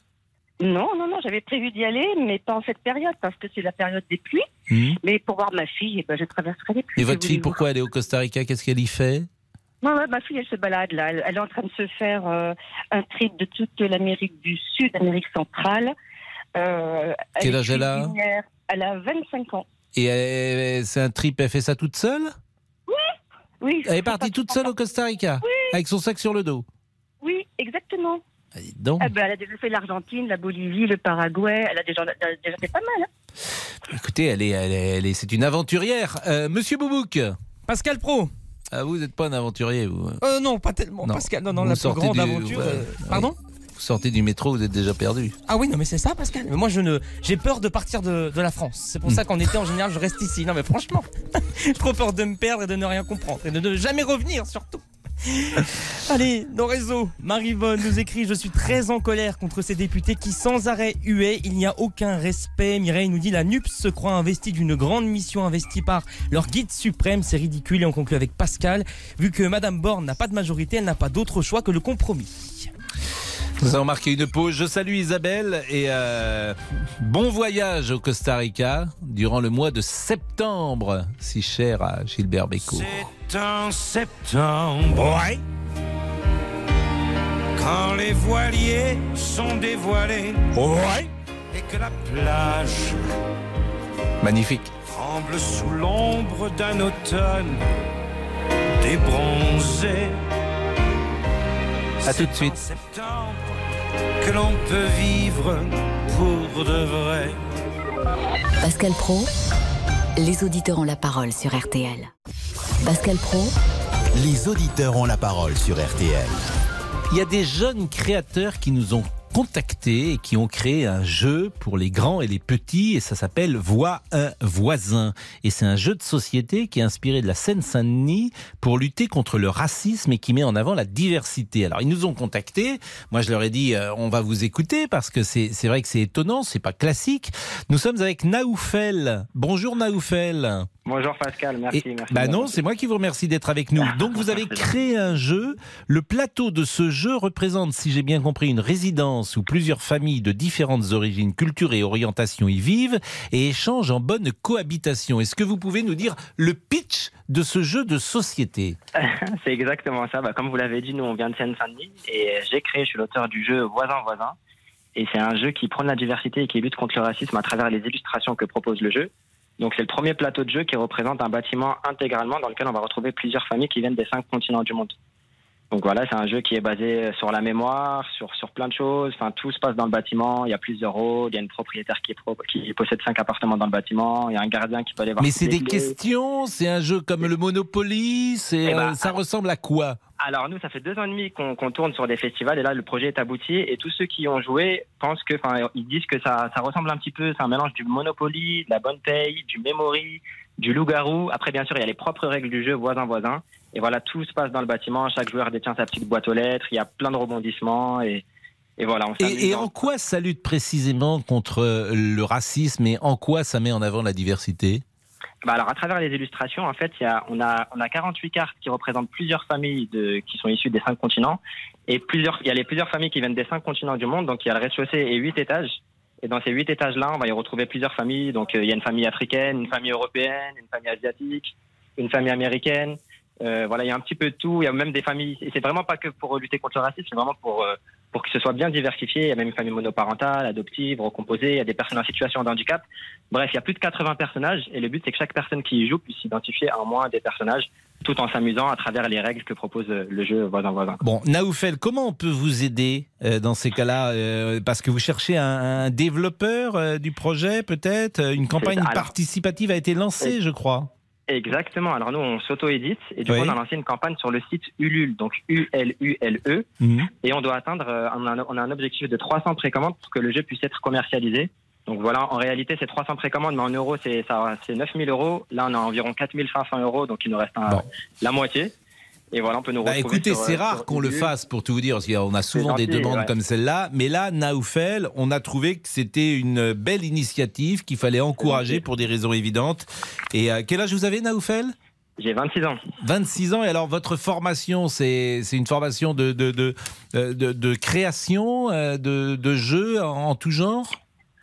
Non, non, non, j'avais prévu d'y aller, mais pas en cette période, parce que c'est la période des pluies. Hmm. Mais pour voir ma fille, eh ben, je traverserai les pluies. Et votre fille, pourquoi elle est au Costa Rica? Qu'est-ce qu'elle y fait? Non, ouais, ma fille, elle se balade là. Elle, elle est en train de se faire euh, un trip de toute l'Amérique du Sud, Amérique centrale. Euh, Quel âge elle a. Elle a 25 ans. Et c'est un trip, elle fait ça toute seule? Oui. Elle est partie toute seule au Costa Rica Avec son sac sur le dos Oui, exactement. donc. Ah ben, elle a déjà fait l'Argentine, la Bolivie, le Paraguay. Elle a déjà, elle a déjà fait pas mal. hein. Écoutez, elle est, elle est, elle est- c'est une aventurière. Euh, Monsieur Boubouk Pascal Pro. Ah, vous n'êtes pas un aventurier, vous Euh, non, pas tellement, Non. Pascal. Non, non, Vous la plus grande du- aventure. ouais, euh. Pardon Vous sortez du métro, vous êtes déjà perdu. Ah oui, non, mais c'est ça, Pascal. Mais moi, je ne, j'ai peur de partir de, de la France. C'est pour ça qu'en été, en général, je reste ici. Non, mais franchement, trop peur de me perdre et de ne rien comprendre et de ne jamais revenir, surtout. Allez, nos réseaux. Marivonne nous écrit Je suis très en colère contre ces députés qui sans arrêt huaient. Il n'y a aucun respect. Mireille nous dit La NUPS se croit investie d'une grande mission investie par leur guide suprême. C'est ridicule. Et on conclut avec Pascal. Vu que Madame Borne n'a pas de majorité, elle n'a pas d'autre choix que le compromis. Nous avons marqué une pause. Je salue Isabelle et euh, bon voyage au Costa Rica durant le mois de septembre, si cher à Gilbert Bécaud. C'est en septembre. Ouais. Quand les voiliers sont dévoilés. Ouais. Et que la plage Magnifique. tremble sous l'ombre d'un automne débronzé. À tout de suite. Septembre que l'on peut vivre pour de vrai. Pascal Pro, les auditeurs ont la parole sur RTL. Pascal Pro, Les auditeurs ont la parole sur RTL. Il y a des jeunes créateurs qui nous ont contactés et qui ont créé un jeu pour les grands et les petits et ça s'appelle Voix un voisin. Et c'est un jeu de société qui est inspiré de la Seine-Saint-Denis pour lutter contre le racisme et qui met en avant la diversité. Alors ils nous ont contactés. Moi je leur ai dit euh, on va vous écouter parce que c'est c'est vrai que c'est étonnant, c'est pas classique. Nous sommes avec Naoufel. Bonjour Naoufel. Bonjour Pascal, merci. Et- merci bah non, c'est moi qui vous remercie d'être avec nous. Donc vous avez créé un jeu. Le plateau de ce jeu représente, si j'ai bien compris, une résidence où plusieurs familles de différentes origines, cultures et orientations y vivent et échangent en bonne cohabitation. Est-ce que vous pouvez nous dire le pitch de ce jeu de société c'est exactement ça. Bah, comme vous l'avez dit, nous on vient de Seine-Saint-Denis et j'ai créé, je suis l'auteur du jeu Voisin Voisin. Et c'est un jeu qui prône la diversité et qui lutte contre le racisme à travers les illustrations que propose le jeu. Donc c'est le premier plateau de jeu qui représente un bâtiment intégralement dans lequel on va retrouver plusieurs familles qui viennent des cinq continents du monde. Donc voilà, c'est un jeu qui est basé sur la mémoire, sur, sur plein de choses. Enfin, tout se passe dans le bâtiment. Il y a plusieurs rôles. Il y a une propriétaire qui, est pro- qui possède cinq appartements dans le bâtiment. Il y a un gardien qui peut aller voir. Mais c'est des clés. questions, c'est un jeu comme le Monopoly, c'est Eh ben, euh, ça ressemble à quoi? Alors nous, ça fait deux ans et demi qu'on tourne sur des festivals et là, le projet est abouti et tous ceux qui ont joué pensent que, enfin, ils disent que ça, ça ressemble un petit peu, c'est un mélange du Monopoly, de la bonne paye, du Memory, du loup-garou. Après, bien sûr, il y a les propres règles du jeu voisin-voisin. Et voilà, tout se passe dans le bâtiment. Chaque joueur détient sa petite boîte aux lettres. Il y a plein de rebondissements et, et voilà. On et, en quoi ça lutte précisément contre le racisme et en quoi ça met en avant la diversité? Bah alors à travers les illustrations, en fait, il y a, on a on a 48 cartes qui représentent plusieurs familles de qui sont issues des cinq continents et plusieurs il y a les plusieurs familles qui viennent des cinq continents du monde. Donc il y a le rez-de-chaussée et huit étages. Et dans ces huit étages-là, on va y retrouver plusieurs familles. Donc euh, il y a une famille africaine, une famille européenne, une famille asiatique, une famille américaine. Euh, voilà, il y a un petit peu de tout. Il y a même des familles. C'est vraiment pas que pour lutter contre le racisme, c'est vraiment pour euh, pour que ce soit bien diversifié. Il y a même une famille monoparentale, adoptive, recomposée, il y a des personnes en situation de handicap. Bref, il y a plus de 80 personnages et le but c'est que chaque personne qui y joue puisse s'identifier à au moins des personnages tout en s'amusant à travers les règles que propose euh, le jeu voisin-voisin. Bon, Naoufel, comment on peut vous aider euh, dans ces cas-là euh, Parce que vous cherchez un, un développeur du projet, peut-être Une campagne participative a été lancée, je crois. Exactement. Alors nous, on s'auto-édite et du Oui. coup, on a lancé une campagne sur le site Ulule, donc U-L-U-L-E. Mhm. Et on doit atteindre, euh, on a, un- on a un objectif de 300 précommandes pour que le jeu puisse être commercialisé. Donc voilà, en réalité, c'est 300 précommandes, mais en euros, c'est ça, c'est 9000 euros. Là, on a environ 4500 euros, donc il nous reste un- la moitié. Et voilà, on peut nous Bah, retrouver écoutez, c'est euh, rare qu'on le fasse pour tout vous dire, parce qu'on a souvent des demandes ouais. comme celle-là. Mais là, Naoufel, on a trouvé que c'était une belle initiative qu'il fallait encourager pour des raisons évidentes. Et euh, quel âge vous avez, Naoufel? J'ai 26 ans. 26 ans. Et alors, votre formation, c'est une formation de, de, de, de, de- de création, euh, de, de jeux en, en tout genre?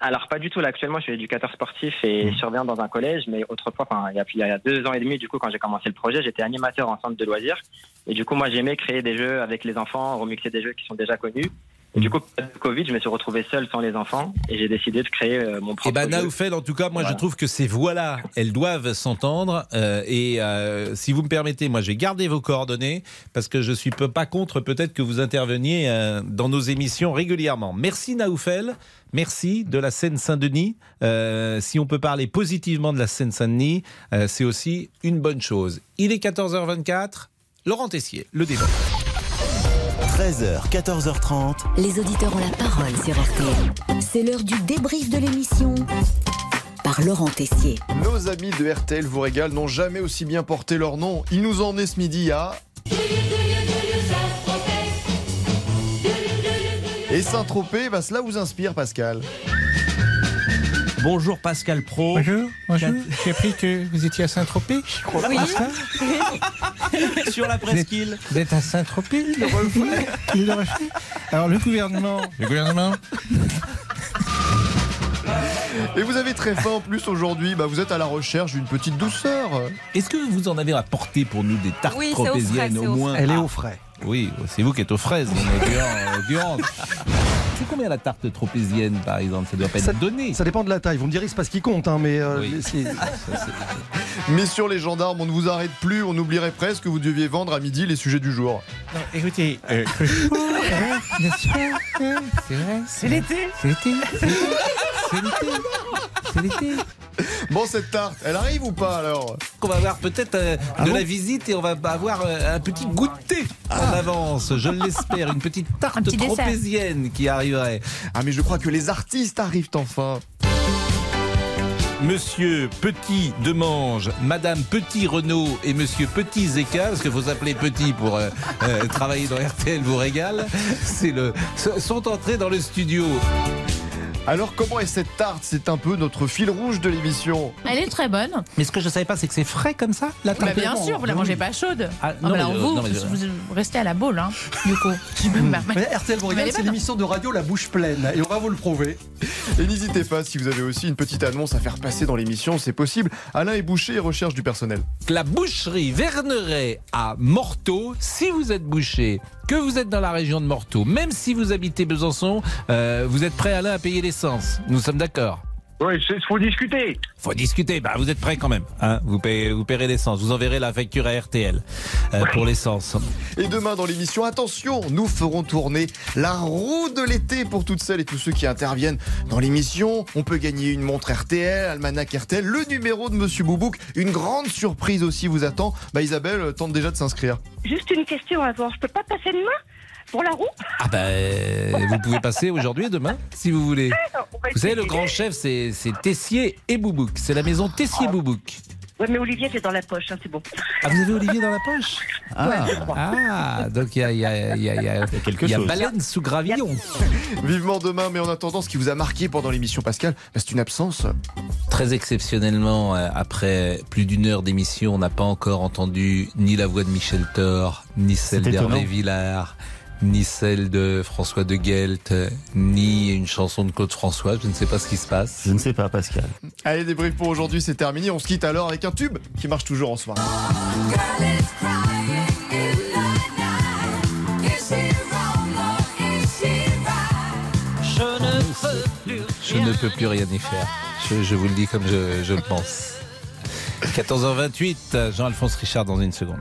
Alors pas du tout. Là, actuellement, je suis éducateur sportif et surveillant dans un collège. Mais autrefois, enfin, il y a, il y a deux ans et demi, du coup, quand j'ai commencé le projet, j'étais animateur en centre de loisirs. Et du coup, moi, j'aimais créer des jeux avec les enfants, remixer des jeux qui sont déjà connus. Et du coup, avec le Covid, je me suis retrouvé seul sans les enfants et j'ai décidé de créer euh, mon propre Eh ben, jeu. Naoufel, en tout cas, moi, Voilà. je trouve que ces voix-là, elles doivent s'entendre. euh, et euh, si vous me permettez, moi, je vais garder vos coordonnées parce que je suis peu- pas contre peut-être que vous interveniez euh, dans nos émissions régulièrement. Merci, Naoufel. Merci de la Seine-Saint-Denis. Si on peut parler positivement de la Seine-Saint-Denis, c'est aussi une bonne chose. Il est 14h24. Laurent Tessier, le débat. 13h, 14h30. Les auditeurs ont la parole sur RTL. C'est l'heure du débrief de l'émission par Laurent Tessier. Nos amis de RTL vous régalent n'ont jamais aussi bien porté leur nom. Ils nous ont emmenés ce midi à. Et Saint-Tropez, bah, cela vous inspire, Pascal Bonjour Pascal Pro. Bonjour, bonjour. J'ai appris que vous étiez à Saint-Tropez. Oui. C'est ça Sur la presqu'île. Vous êtes à Saint-Tropez le reflet Alors le gouvernement. Le gouvernement Et vous avez très faim en plus aujourd'hui, bah, vous êtes à la recherche d'une petite douceur. Est-ce que vous en avez apporté pour nous des tartes Oui, au frais, moins. Elle est Ah. au frais. Oui, c'est vous qui êtes aux fraises, en l'occurrence. C'est combien la tarte tropézienne, par exemple? Ça doit pas Ça- être donné. Ça dépend de la taille. Vous me direz, c'est pas ce qui compte, hein, mais euh, c'est- sur les gendarmes, on ne vous arrête plus, on oublierait presque que vous deviez vendre à midi les sujets du jour. Non, écoutez, euh, que je- hein, bien sûr, c'est vrai. C'est l'été. C'est l'été. C'est l'été. C'est l'été. Bon, cette tarte, elle arrive ou pas alors On va avoir peut-être euh, Ah de bon la visite et on va avoir euh, un petit goûter en avance, je l'espère, une petite tarte petit dessert. tropézienne qui arriverait. Ah mais je crois que les artistes arrivent enfin. Monsieur Petit Demange, Madame Petit Renault et Monsieur Petit Zeka, parce qu'il faut s'appeler Petit pour euh, euh, travailler dans RTL vous régale, c'est le, sont entrés dans le studio. Alors comment est cette tarte? C'est un peu notre fil rouge de l'émission. Elle est très bonne. Mais ce que je savais pas, c'est que c'est frais comme ça, la Bah, tarte. bien sûr, vous la mangez pas chaude. Ah, non, non, mais alors je- vous, non, mais je- vous restez à la boule, hein, du coup. Je peux me permettre. Mais RTL est c'est l'émission de radio La Bouche Pleine. Et on va vous le prouver. Et n'hésitez pas, si vous avez aussi une petite annonce à faire passer dans l'émission, c'est possible. Alain est boucher et recherche du personnel. La boucherie Verneret à Morteau, si vous êtes boucher, que vous êtes dans la région de Morteau, même si vous habitez Besançon, euh, vous êtes prêt Alain à payer l'essence. Nous sommes d'accord. Oui, il faut discuter. Faut discuter. Bah, vous êtes prêts quand même. Hein vous, payez, vous paierez l'essence. Vous enverrez la facture à RTL euh, pour l'essence. Et demain dans l'émission, attention, nous ferons tourner la roue de l'été pour toutes celles et tous ceux qui interviennent dans l'émission. On peut gagner une montre RTL, almanach RTL, le numéro de Monsieur Boubouk. Une grande surprise aussi vous attend. Bah Isabelle tente déjà de s'inscrire. Juste une question avant. Je peux pas passer demain? Pour la roue Ah ben, vous pouvez passer aujourd'hui et demain, si vous voulez. va Vous savez, le grand chef, c'est Tessier et Boubouk. C'est la maison Tessier-Boubouk. Ouais, mais Olivier, c'est dans la poche, hein, c'est bon. Ah, vous avez Olivier dans la poche? Ouais, crois. Ah, donc il y a, il y a- il y a- il y a- quelque il y a chose. baleine sous gravillon. Vivement demain, mais en attendant, ce qui vous a marqué pendant l'émission, Pascal, bah, c'est une absence. Très exceptionnellement, euh, après plus d'une heure d'émission, on n'a pas encore entendu ni la voix de Michel Thor, ni celle d'Hervé. Villard, ni celle de François de Guelt, euh, ni une chanson de Claude François. Je ne sais pas ce qui se passe. Je ne sais pas, Pascal. Allez, des briefs pour aujourd'hui, c'est terminé. On se quitte alors avec un tube qui marche toujours en soirée. Je ne peux plus rien y faire. Je, vous le dis comme je, je le pense. 14h28, Jean-Alphonse Richard dans une seconde.